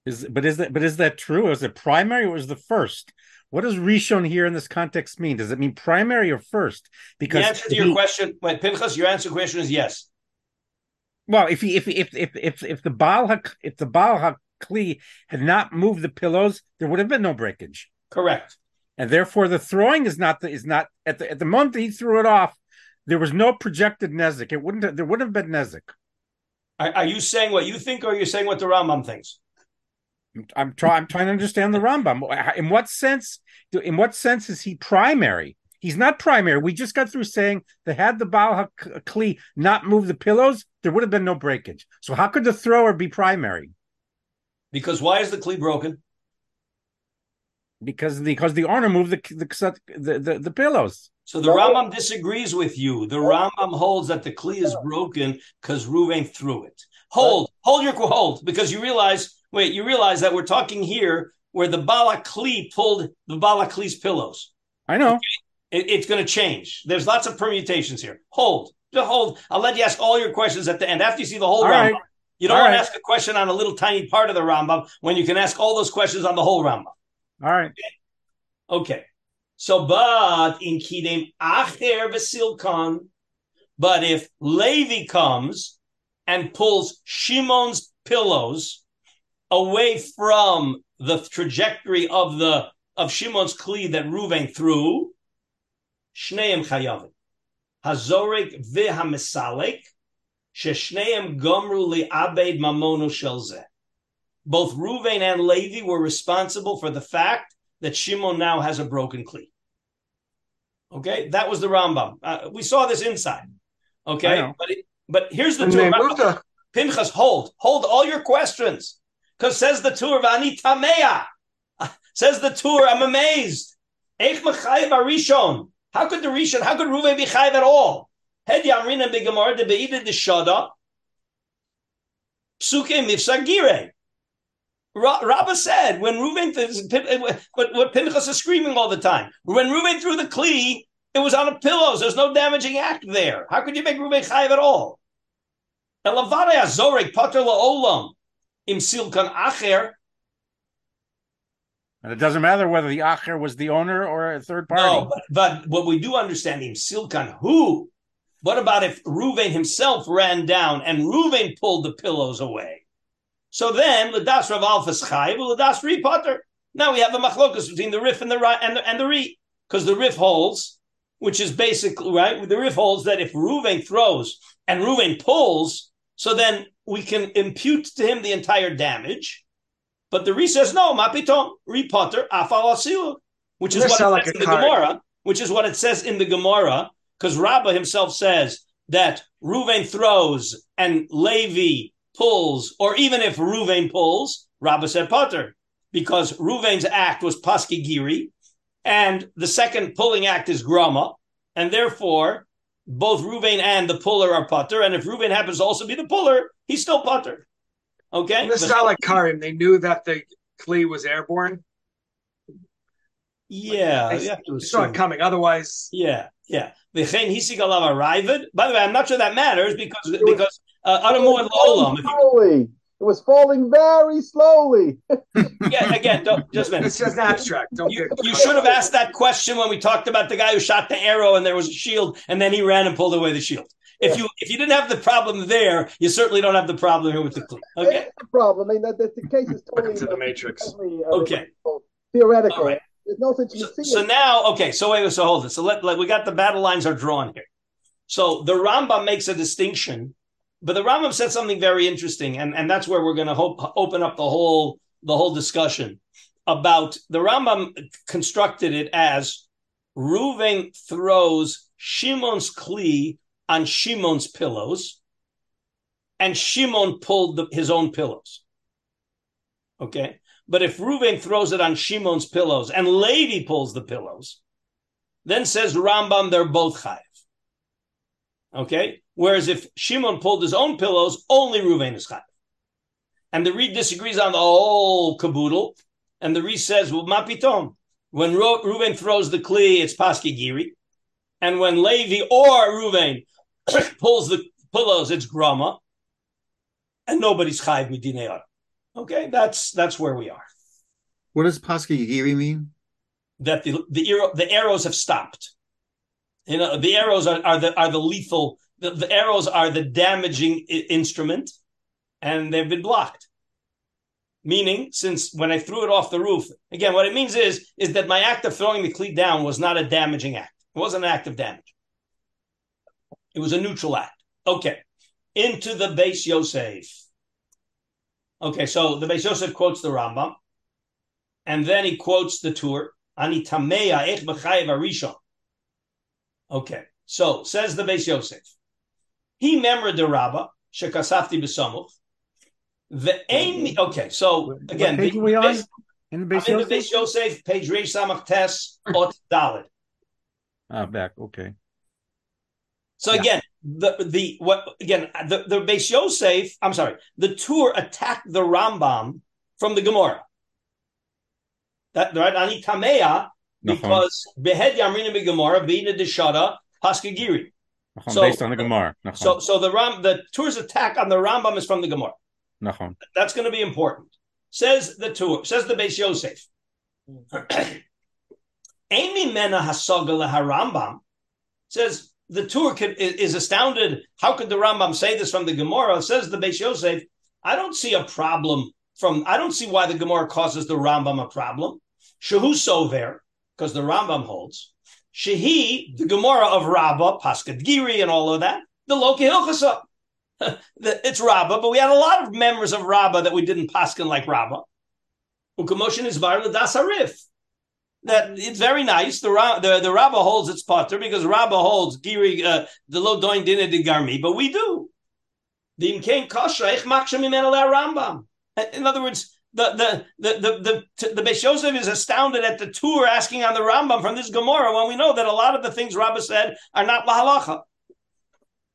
Is but is that but is that true? Is it primary or was the first? What does Rishon here in this context mean? Does it mean primary or first? Because the answer to your question, wait, Pinchas, your answer question is yes. Well, if he, if if if if if the Baal if the Baal Hakli had not moved the pillows, there would have been no breakage. Correct. And therefore, the throwing is not the, is not at the at the moment he threw it off. There was no projected nezik. It wouldn't. Have, there would have been nezik. Are, are, you saying what you think, or are you saying what the Rambam thinks? I'm trying. I'm trying to understand the Rambam. In what sense? In what sense is he primary? He's not primary. We just got through saying that had the Baal Kli not moved the pillows, there would have been no breakage. So how could the thrower be primary? Because why is the Kli broken? Because the, because the owner moved the the, the, the, the pillows. So the Rambam disagrees with you. The Rambam holds that the Kli is broken because Ruvain threw it. Hold, hold your hold, because you realize, wait, you realize that we're talking here where the Bala Kli pulled the Bala Kli's pillows. I know. Okay? It, it's going to change. There's lots of permutations here. Hold. Just hold. I'll let you ask all your questions at the end after you see the whole All Rambam. right. You don't All want right. to ask a question on a little tiny part of the Rambam when you can ask all those questions on the whole Rambam. All right. Okay. So, but in Kidem Acher Basilkan, but if Levi comes and pulls Shimon's pillows away from the trajectory of the of Shimon's kli that Ruven threw, Shneim Chayavim. Hazorek v'hamisalek, sheshneim gomru li'abed mamono shel zeh. Both Ruvain and Levi were responsible for the fact that Shimon now has a broken kli. Okay, that was the Rambam. Uh, we saw this inside. Okay, but it, but here's the And two. they moved the Pinchas, hold, hold all your questions. Because says the Tur, Vani Tamea. Says the Tur, I'm amazed. Eich mechayev arishon. How could the Rishon, how could Ruven be chayev at all? Hed yamrina begamar de beida de shada. Psuke mifsagire. Rabba said when Ruven, what, what Pinchas is screaming all the time. When Ruven threw the kli, it was on a pillows. There's no damaging act there. How could you make Ruven chayev at all? Elavare azorek pater la'olam im silkan acher. And it doesn't matter whether the Acher was the owner or a third party. No, but, but what we do understand im silkan who. What about if Ruvain himself ran down and Ruvain pulled the pillows away? So then ladas Rav Alfas chayiv ladas Ri pater. Now we have a machlokas between the Rif and the and the, and the Ri because the Rif holds, which is basically right. The Rif holds that if Ruvain throws and Ruvain pulls, so then we can impute to him the entire damage. But the Ri says no, mapitom Ri Potter afal asilu, which is what it like says in the. Gemara, which is what it says in the Gemara, because Rabbah himself says that Ruvain throws and Levi pulls, or even if Ruvain pulls, Rabbah said Potter, because Ruvain's act was Paski Giri, and the second pulling act is Grama, and therefore both Ruvain and the puller are Potter, and if Ruvain happens to also be the puller, he's still Potter. Okay? This is not like Karim. They knew that the kli was airborne. Yeah, They you They saw it coming. Otherwise, Yeah, yeah. V'chein hisig alav arrived. By the way, I'm not sure that matters because was- because uh, It Adamu was and falling you, slowly. It was falling very slowly. yeah, again, don't, just a minute. it's just abstract. Don't You, you should have asked that question when we talked about the guy who shot the arrow and there was a shield and then he ran and pulled away the shield. If you if you didn't have the problem there, you certainly don't have the problem here with the clue. Okay. That's the problem. I mean, that, that the case is totally, Welcome to the Matrix. totally, uh, Okay. theoretical. All right. There's no such So, thing. so now, okay, so wait, so hold it. So let, let we got the battle lines are drawn here. So the Rambam makes a distinction, but the Rambam said something very interesting, and, and that's where we're going to hope open up the whole the whole discussion about the Rambam constructed it as Ruven throws Shimon's kli on Shimon's pillows, and Shimon pulled the, his own pillows. Okay. But if Reuven throws it on Shimon's pillows and Levi pulls the pillows, then says Rambam, they're both chayiv. Okay? Whereas if Shimon pulled his own pillows, only Reuven is chayiv. And the Reed disagrees on the whole caboodle. And the Reed says, well, mapitom. When Reuven throws the kli, it's paski giri. And when Levi or Reuven pulls the pillows, it's grama. And nobody's chayiv midinei Okay, that's that's where we are. What does Paski Giri mean? That the the arrow, the arrows have stopped. You know, the arrows are, are the are the lethal. The, the arrows are the damaging I- instrument, and they've been blocked. Meaning, since when I threw it off the roof, again, what it means is is that my act of throwing the cleat down was not a damaging act. It wasn't an act of damage. It was a neutral act. Okay, into the Beis Yosef. Okay, so the Beis Yosef quotes the Rambam, and then he quotes the Tur. Ani ech b'chayev arishon. Okay, so says the Beis Yosef. He memra de Rabba shekasafti b'samuch. The aim. Okay, so again, what page the, are we on? In the I'm base in the Beis Yosef, page Reish Samach Tes Ot Dalet. Ah, back. Okay. So Yeah. again, the the what again the the Beis Yosef, I'm sorry, the Tur attacked the Rambam from the Gemara. That right, Ani Tameya, Nachon. because behed Yamrina Gemara, Bina Deshada, Paskagiri. So- based on the Gemara. Nachon. So, so the Ram, the Tur's attack on the Rambam is from the Gemara. Nachon. That's going to be important. Says the Tur, says the Beis Yosef. Mm-hmm. Amy Mena Hasaga Harambam says the Tur is, astounded. How could the Rambam say this from the Gemara? Says the Beis Yosef. I don't see a problem from. I don't see why the Gemara causes the Rambam a problem. Shehu Sover, because the Rambam holds. Shehi, the Gemara of Rabbah, Paskat Giri, and all of that. The Loki Hilchasa. it's Rabbah, but we had a lot of members of Rabbah that we didn't paskin like Rabbah. Ukamoshin is Var Das Arif. That it's very nice. The the, the Rabbah holds its potter because Rabbah holds Giri uh, the lo doin dinner de garmi, but we do. The imkain kasha Rambam. In other words, the the the the the, the Beis Yosef is astounded at the Tur asking on the Rambam from this Gemara when we know that a lot of the things Rabbah said are not lahalacha.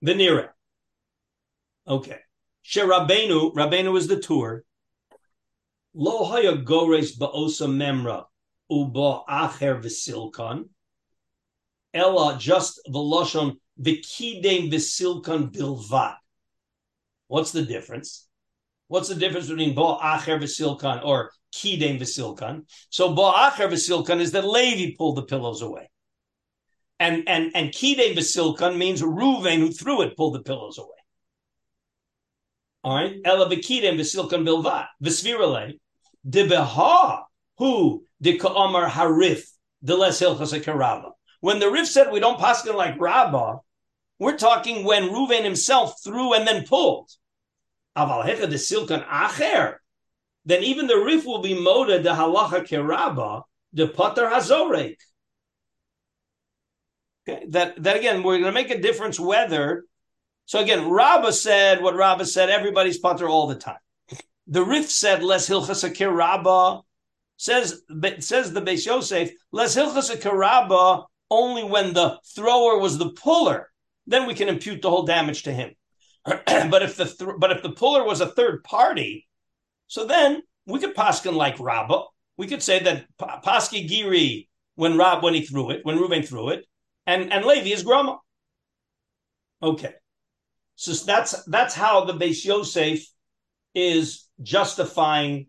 Venira. Okay. She Rabbeinu, Rabbeinu is the Tur. Lo haya gores ba'osa memra uba acher v'silkan. Ella just the loshon v'kidem v'silkan bilvat. What's the difference? What's the difference between ba acher v'silkan or kidem v'silkan? So ba acher v'silkan is that Levi pulled the pillows away. And and and kidem v'silkan means Ruvain who threw it pulled the pillows away. All right. Ela bekidem v'silkan bilvat v'svirale debeha who de ka'amar harif the less hilchas karava. When the Rif said we don't paskin like Rabbah, we're talking when Ruvain himself threw and then pulled. Aval hecha de silkan acher. Then even the Rif will be moda de halacha keraba de pater hazorek. Okay, that that again, we're going to make a difference whether so again, Rabbah said what Rabbah said, everybody's putter all the time. The Rif said, less hilchas Rabbah. Says, says the Beis Yosef, less hilchas akir Rabbah only when the thrower was the puller. Then we can impute the whole damage to him. but if the th- but if the puller was a third party, so then we could paskin like Rabba. We could say that pa- Paski Giri when Rab when he threw it, when Reuben threw it, and and Levi is Grama. Okay. So that's that's how the Beis Yosef is justifying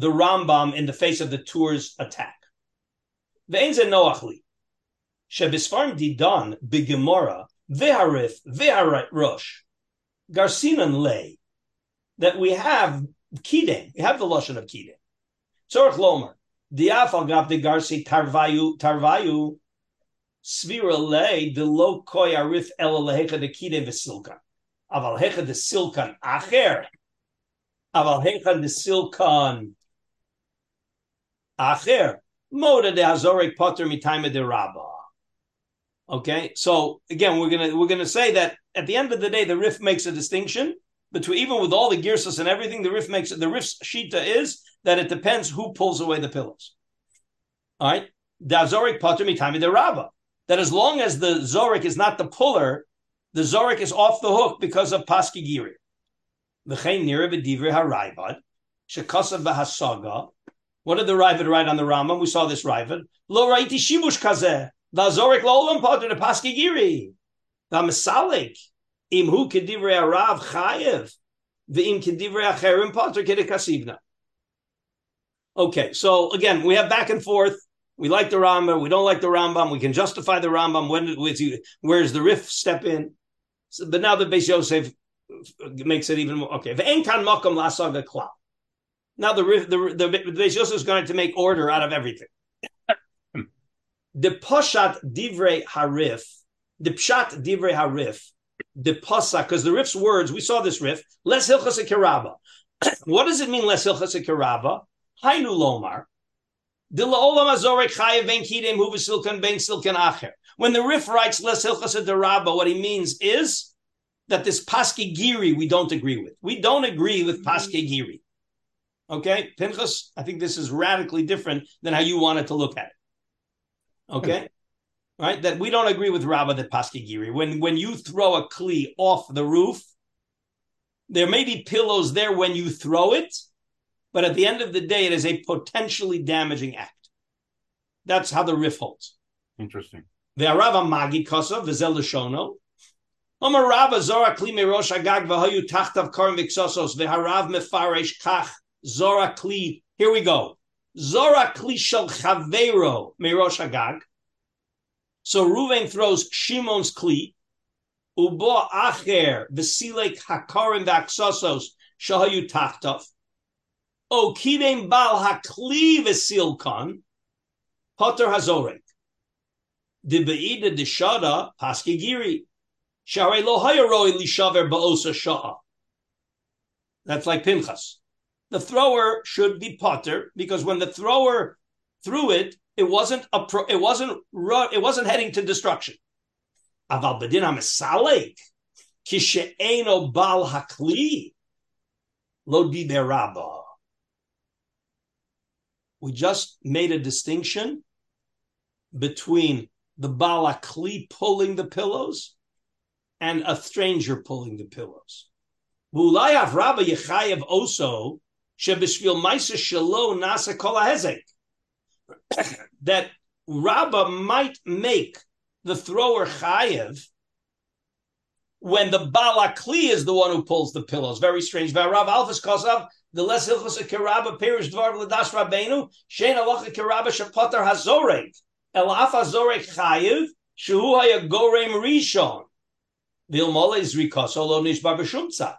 the Rambam in the face of the Tur's attack. Ve'en ze noachli. Shebisfarm didan begemora veharif veharosh garsinan lay that we have kidem. We have the lashon of kidem. Tzorach lomer diafal gab de garsi tarvayu tarvayu svira lay de lo koy arif el lehecha de kidem v'silkan. Aval hecha de silkan acher. Aval hecha de silkan acher. Moda de potter mitaima de. Okay, so again, we're gonna we're gonna say that at the end of the day, the Rif makes a distinction between even with all the girsas and everything. The Rif makes the Rif's shita is that it depends who pulls away the pillows. All right, the hazorek potter mitaima de rabba. That as long as the zorek is not the puller, the Zorik is off the hook because of Paski Giri. V'chein nira v'divrei haraibad, shekasav v'hasaga. What did the Ravid write on the Rambam? We saw this Ravid. Lo raiti shibush kazeh. V'azorik lo olam potter de Paski Giri. V'amisalik. Imhu kedivrei harav chayev. V'im kedivrei acherim potter kedekasivna. Okay, so again, we have back and forth. We like the Rambam. We don't like the Rambam. We can justify the Rambam. When where's the Rif step in? So, but now the Beis Yosef makes it even more okay. Ve'en kan makom lasaga klal. Now the the the, the is going to make order out of everything. the poshat divrei harif, the pshat divrei harif, the posa because the Rif's words. We saw this Rif. Les hilchas kiraba. what does it mean? Les hilchas kiraba. Hainu lomar. When the Rif writes Les Hilchas Daraba, what he means is that this Paski Giri we don't agree with. We don't agree with Paski Giri. Okay, Pinchas, I think this is radically different than how you wanted to look at it. Okay, right? That we don't agree with Rabba that Paski Giri. When when you throw a kli off the roof, there may be pillows there when you throw it, but at the end of the day, it is a potentially damaging act. That's how the Rif holds. Interesting. The Arava Magi Kosa, Vizel Shono, Omer Rava Zora Kli Merosh Agag V'Hayu Tachtav Karim V'Ksosos V'Harav Mefaresh Kach Zora Kli. Here we go. Zora Kli Shel Chavero Merosh Agag. So Ruvain throws Shimon's Kli. Ubo Acher V'Silek Hakarim V'Ksosos Shahayu Tachtav. O Kidem Bal Hakli V'Silkan. Potter Hazorek. The Beida Deshada Paske Giri. Shari lo hayaroi lishaver ba'osa sha'a. That's like Pinchas. The thrower should be potter because when the thrower threw it, it wasn't a pro, it wasn't it wasn't heading to destruction. Aval bedin hamisalek kishe'eno bal hakli lo diberaba. We just made a distinction between the balakli pulling the pillows and a stranger pulling the pillows. Yechayev also shebishvil ma'isa shelo nasa kol. That Rabba might make the thrower chayev when the balakli is the one who pulls the pillows. Very strange. V'arav alfas kosav the less hilchos a kirabba perish dvar l'dash rabbeinu shein alacha kirabba shapatar hazorek el af chayev shehu haya gorem rishon. Vilmola is rikosolo nishbar b'shumtza.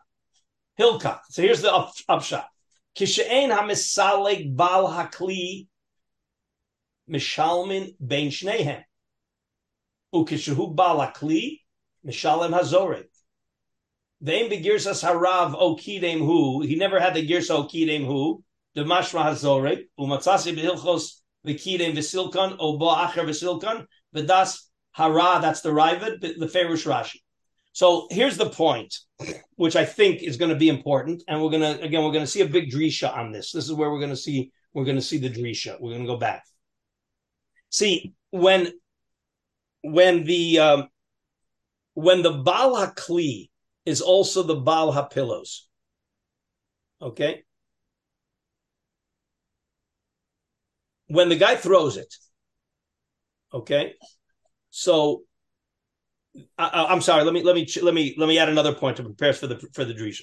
Hilka. So here's the upshot. Kishein hamisalek bal hakli mishalmin bein shnehem. Ukishehu bal hakli mishalem hazorek. Vein begirsas harav o kidem hu. He never had the girsa o kidem hu. The mashma hazorek. Umatzasi behilchos v'kidem v'silkan o bo acher v'silkan. V'das hara. That's the Ravid. The Ferush Rashi. So here's the point, which I think is going to be important, and we're going to again we're going to see a big drisha on this. This is where we're going to see we're going to see the drisha. We're going to go back. See when when the um, when the bal hakli is also the bal pillows. Okay. When the guy throws it, okay, so I, am sorry. Let me let me let me let me add another point to prepare for the for the drisha.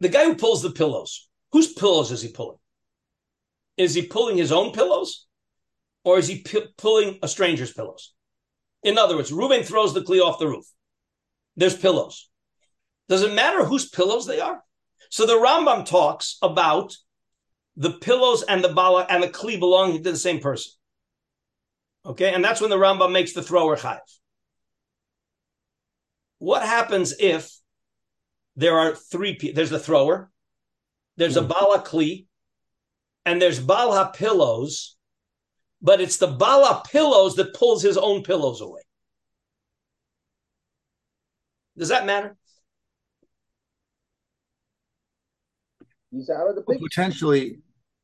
The guy who pulls the pillows, whose pillows is he pulling? Is he pulling his own pillows, or is he p- pulling a stranger's pillows? In other words, Reuben throws the kli off the roof. There's pillows. Does it matter whose pillows they are? So the Rambam talks about the pillows and the bala and the kli belonging to the same person. Okay, and that's when the Rambam makes the thrower chayiv. What happens if there are three people? There's the thrower, there's a hmm. bala kli, and there's bala pillows, but it's the bala pillows that pulls his own pillows away. Does that matter? He's out of the picture. Potentially,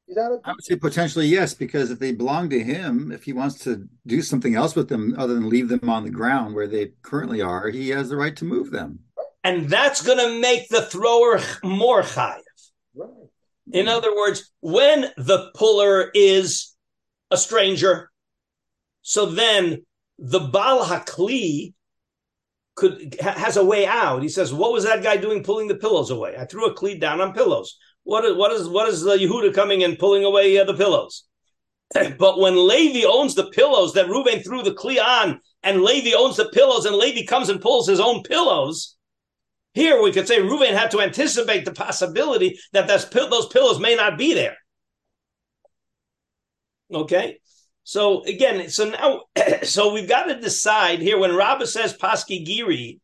I would say potentially yes, because if they belong to him, if he wants to do something else with them other than leave them on the ground where they currently are, he has the right to move them. And that's going to make the thrower more chayiv. Right. In other words, when the puller is a stranger, so then the bal hakli could has a way out. He says, "What was that guy doing, pulling the pillows away? I threw a cleat down on pillows. What is what is what is the Yehuda coming and pulling away uh, the pillows? but when Levi owns the pillows that Reuben threw the cleat on, and Levi owns the pillows, and Levi comes and pulls his own pillows. Here we could say Reuben had to anticipate the possibility that those pillows may not be there. Okay, so again, so now, so we've got to decide here when Rabbah says Paski Giri.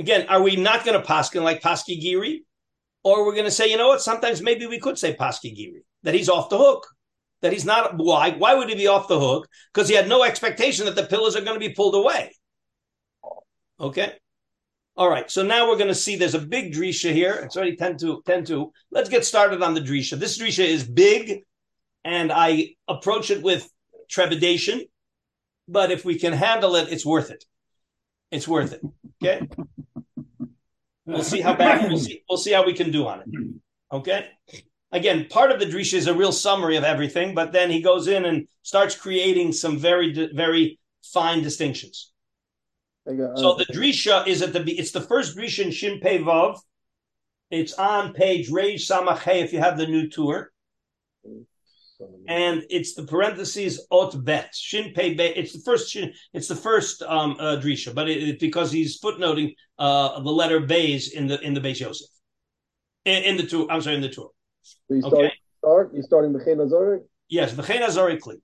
Again, are we not going to paskin like Paski Giri? Or we're going to say, you know what? Sometimes maybe we could say Paskigiri, that he's off the hook, that he's not. Why? Why would he be off the hook? Because he had no expectation that the pillars are going to be pulled away. Okay. All right. So now we're going to see there's a big drisha here. It's already 10 to 10 to. Let's get started on the drisha. This drisha is big, and I approach it with trepidation. But if we can handle it, it's worth it. It's worth it. Okay. We'll see how bad we'll see. We'll see how we can do on it. Okay. Again, part of the drisha is a real summary of everything, but then he goes in and starts creating some very, very fine distinctions. uh, So the drisha is at the it's the first drisha in Shin Pei Vav. It's on page Reish Samach Hey if you have the new Tur, and it's the parentheses Ot Bet Shin Pei Bet. It's the first Shin, it's the first um, uh, drisha, but it, it- because he's footnoting uh, the letter Bays in the in the Beis Yosef in, in the Tur. I'm sorry, in the Tur. So you Okay. start, you starting Bechena Zorik? Yes, V'chein Azori Kli.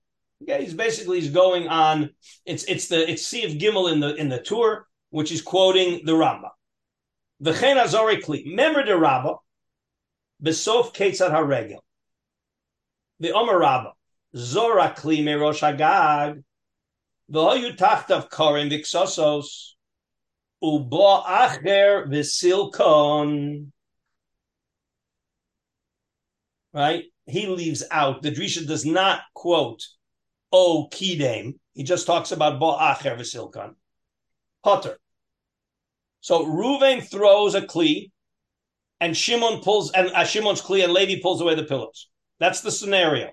Okay, he's basically he's going on. It's it's the it's C of Gimel in the in the Tur, which is quoting the Rambam. V'chein Azori Kli. Remember the Rabbah. Besof Ketzad Haregel. The Omer Rabbah. Zora Kli Merosh Hagag. V'hoyu Tachtav Korim Vixosos. Ubo Acher V'silkon. Right? he leaves out. The Drisha does not quote O Kidem. He just talks about Bo Acher V'silkan. Potter. So Ruvain throws a kli, and Shimon pulls, and uh, Shimon's kli, and Levi pulls away the pillows. That's the scenario.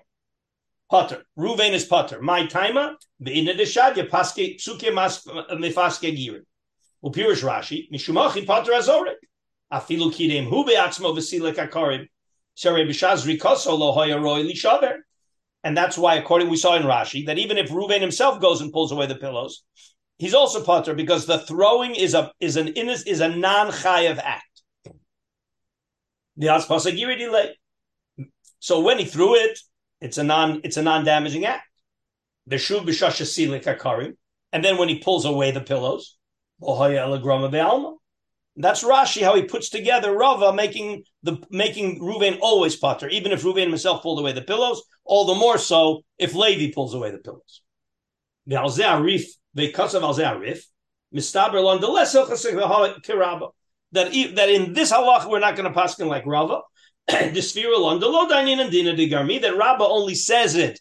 Potter. Ruvain is Potter. My timer, Ve'ina Deshadya, Paske, Psuke Mas, Mefaske Girin. Upirish Rashi, Mishumachi Potter Azorik. Afilu Kidem, Hu Be'atzmo V'silek Akarim. And that's why, according we saw in Rashi, that even if Reuven himself goes and pulls away the pillows, he's also potter because the throwing is a is an is a non chayav act. The aspasagiri delay. So when he threw it, it's a non it's a non damaging act. The shuv b'shashasilik and then when he pulls away the pillows, that's Rashi how he puts together Rava making the making Ruvain always potter, even if Ruvain himself pulled away the pillows. All the more so if Levi pulls away the pillows. That that in this halach we're not going to paskin like Rava. the Sphira Lon the lo dainin and dina de garmi that Rabbah only says it.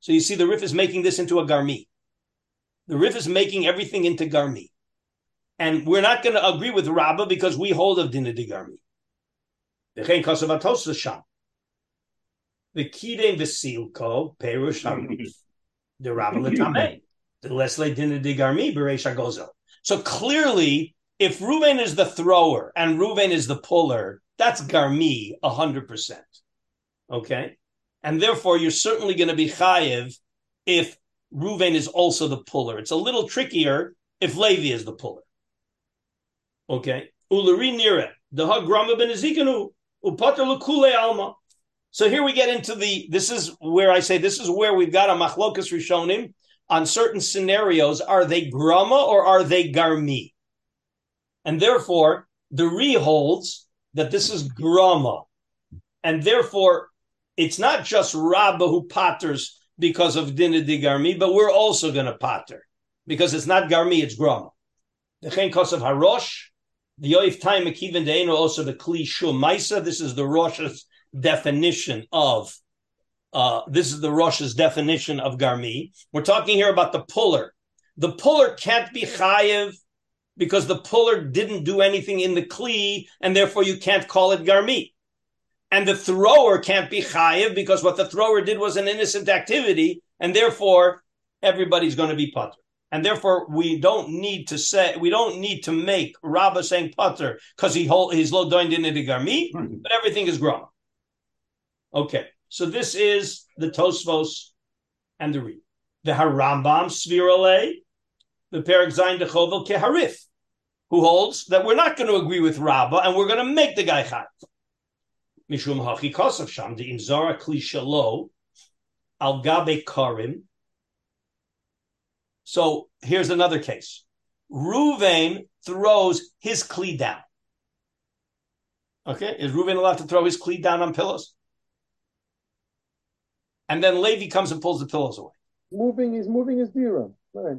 So you see, the Rif is making this into a garmi. The Rif is making everything into garmi. And we're not going to agree with Rabbah because we hold of Dina kosav atosa sham. V'kidem v'silko perush haruf. The Rabbah l'tamei. The Leslie Dina Digarmi b'reish agozel. So clearly, if Ruven is the thrower and Ruven is the puller, that's Garmi hundred percent. Okay, and therefore you'Ri certainly going to be chayiv if Ruven is also the puller. It's a little trickier if Levi is the puller. Okay. Ulari nira. The hagrama ben ezikanu. Upater alma. So here we get into the, this is where I say, this is where we've got a machlokas rishonim on certain scenarios. Are they grama or are they garmi? And therefore, the re holds that this is grama. And therefore, it's not just Rabba who patters because of dinah di garmi, but we're also going to patter because it's not garmi, it's grama. The chen kosav harosh, the Yoif Time Akivan Deino also the Kli Maisa. This is the Rosh's definition of uh, this is the Rosh's definition of Garmi. We're talking here about the puller. The puller can't be chayiv because the puller didn't do anything in the Kli, and therefore you can't call it Garmi. And the thrower can't be chayiv because what the thrower did was an innocent activity, and therefore everybody's going to be putter and therefore we don't need to say we don't need to make Rabbah saying putter because he hold he's low doing in the garmi, hmm. but everything is grama. Okay, so this is the Tosfos and the Reed. The Harambam Svirale, the Perak Zayin Dechovel Keharif, who holds that we're not going to agree with Rabbah and we're going to make the guy chayv. Mishum hachi kosav sham the kli shalo al gabe karim so here's another case. Ruvain throws his kli down. Okay, is Ruvain allowed to throw his kli down on pillows? And then Levi comes and pulls the pillows away. Moving, he's moving his dira. Right.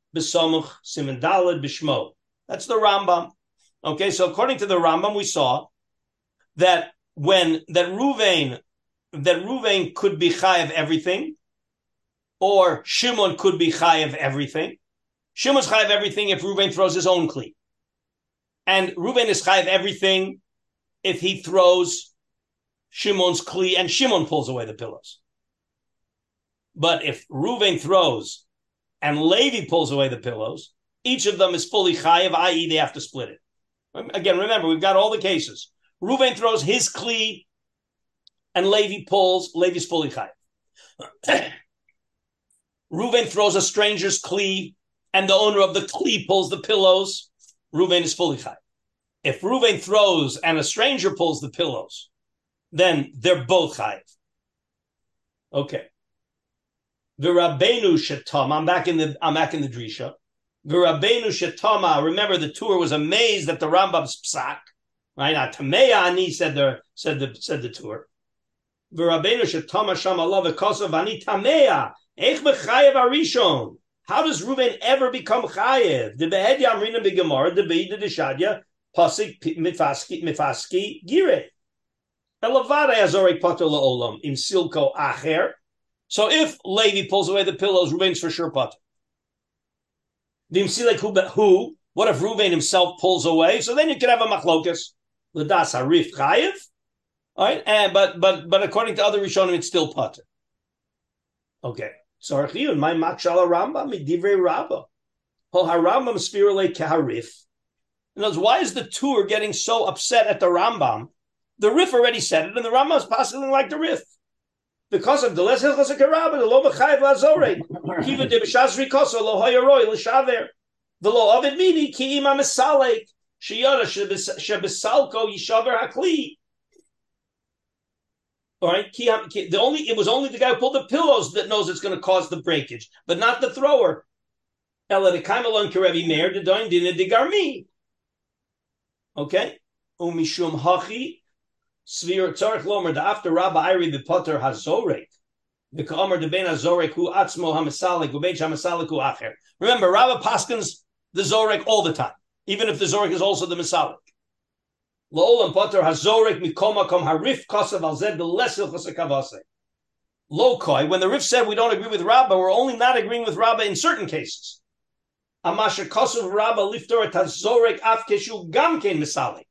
b'somuch simen daled b'shmo. That's the Rambam. Okay, so according to the Rambam, we saw that when that Ruvain that Ruvain could be chayiv everything, or Shimon could be chayiv everything. Shimon's chayiv everything if Ruvain throws his own kli, and Ruvain is chayiv everything if he throws Shimon's kli and Shimon pulls away the pillows. But if Ruvain throws and Levi pulls away the pillows, each of them is fully chayiv, i.e., they have to split it. Again, remember, we've got all the cases. Ruvain throws his kli and Levi pulls, Levi's fully chayiv. Ruvain throws a stranger's kli and the owner of the kli pulls the pillows, Ruvain is fully chayiv. If Ruvain throws and a stranger pulls the pillows, then they're both chayiv. Okay. The Rabbeinu Shetam. I'm back in the I'm back in the Drisha. The Shetama. Remember, the Tur was amazed at the Rambam's psak. Right? Tameya ani said the said the said the Tur. The Rabbeinu Shetama Shamalav Kosav ani Tameya. Ech mechayev arishon. How does Reuven ever become chayev? The behed yamrina begemara the beid the shadya pasik mifaski mifaski gire. Elavada azorek pater laolam in silko acher. So if Levi pulls away the pillows, Reuven's for sure pater. Vimsilek who, who? What if Reuven himself pulls away? So then you could have a machlokas. Ladas harif chayev. All right, and but but but according to other Rishonim, it's still pater. Okay. So Archiyun, my makshala Rambam, midivrei Rabba. Ho harambam spirale kaharif. In other words, why is the Tur getting so upset at the Rambam? The Rif already said it, and the Rambam is possibly like the Rif. Because of the less hilchos karabba, the lo b'chayiv lazore, kiva de b'shazri koso lo hoyaroi l'shaver, the lo avid midi ki ima misalek, shiyara shebisalko yishaver hakli. All right, the only it was only the guy who pulled the pillows that knows it's going to cause the breakage, but not the thrower. Ela de kaimalon karevi meir de doin dina de garmi. Okay, umishum hachi svir tzarich lomer da after Rabba Iri the potter hazorek. The. Remember, Rabbi Paskins the zorek all the time, even if the zorek is also the masalik. Lo'olam potter hazorek mikoma kom harif kosav al zed b'lesil chosakavase. Lokoi, when the Rif said we don't agree with Rabba, we're only not agreeing with Rabba in certain cases. Amasha kosav Rabba liftor et hazorek af keshu gamkein misalik.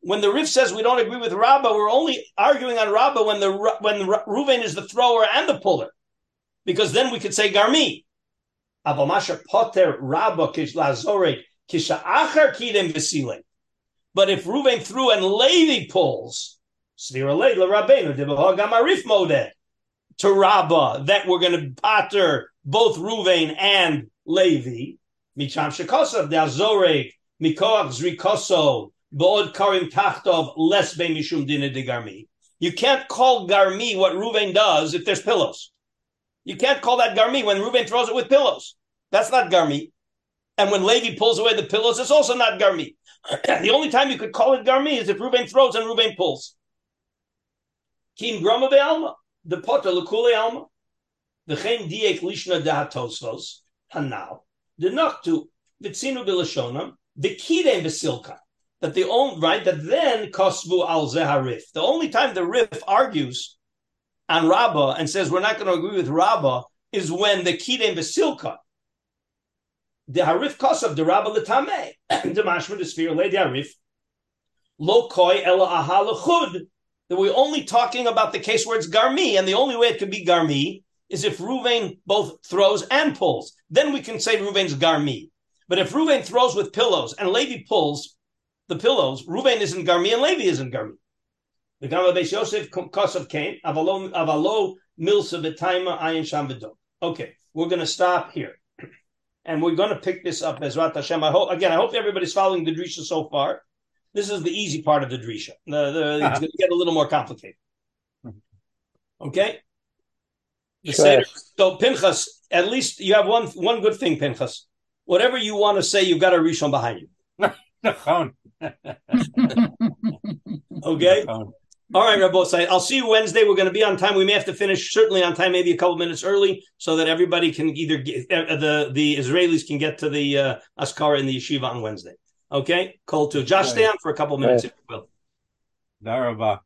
When the Rif says we don't agree with Rabba, we're only arguing on Rabba when the when Ruvain is the thrower and the puller, because then we could say Garmi. Abamasha poter Rabba kish lazorek kisha achar kidem v'silek. But if Ruvain threw and Levi pulls, Svira Leila Rabbeinu Gamarif Modeh to Rabba that we're going to patter both Ruvain and Levi. Micham Shekosav Dazorek Mikoach Zrikoso You can't call Garmi what Ruvain does if there's pillows. You can't call that Garmi when Ruvain throws it with pillows. That's not Garmi. And when Levi pulls away the pillows, it's also not Garmi. the only time you could call it Garmi is if Ruben throws and Ruben pulls. Kim Grama Alma, the Potter Lakule Alma, the Chen Diek Lishna Dahatosvos, Hanal, the Noctu, Vitzinu Bilashonam, the Kidem Vasilka. That the only right that then Kosvu al Zeharif. The only time the Rif argues on Rabbah and says we're not going to agree with Rabbah is when the Kidem Vasilka the harif kosav the rabba letame the mashma the sphere the harif lo koi ela aha lechud that we're only talking about the case where it's garmi, and the only way it could be garmi is if Ruvain both throws and pulls. Then we can say Ruvain's garmi. But if Ruvain throws with pillows and Levi pulls the pillows, Ruvain isn't garmi and Levi isn't garmi. The Gamma Beis Yosef Kosav came avalo avalo milsa v'taima ayin sham Okay, we're going to stop here and we're going to pick this up as Rat Hashem. I hope again. I hope everybody's following the drisha so far. This is the easy part of the drisha. The, the, uh-huh. It's going to get a little more complicated. Okay. The sure. so Pinchas, at least you have one one good thing, Pinchas. Whatever you want to say, you've got a rishon behind you. okay. All right, Rabosai. I'll see you Wednesday. We're going to be on time. We may have to finish certainly on time, maybe a couple minutes early, so that everybody can either get, uh, the the Israelis can get to the uh, Askara in the yeshiva on Wednesday. Okay, call to Josh, stay on for a couple minutes if you will. Darabah.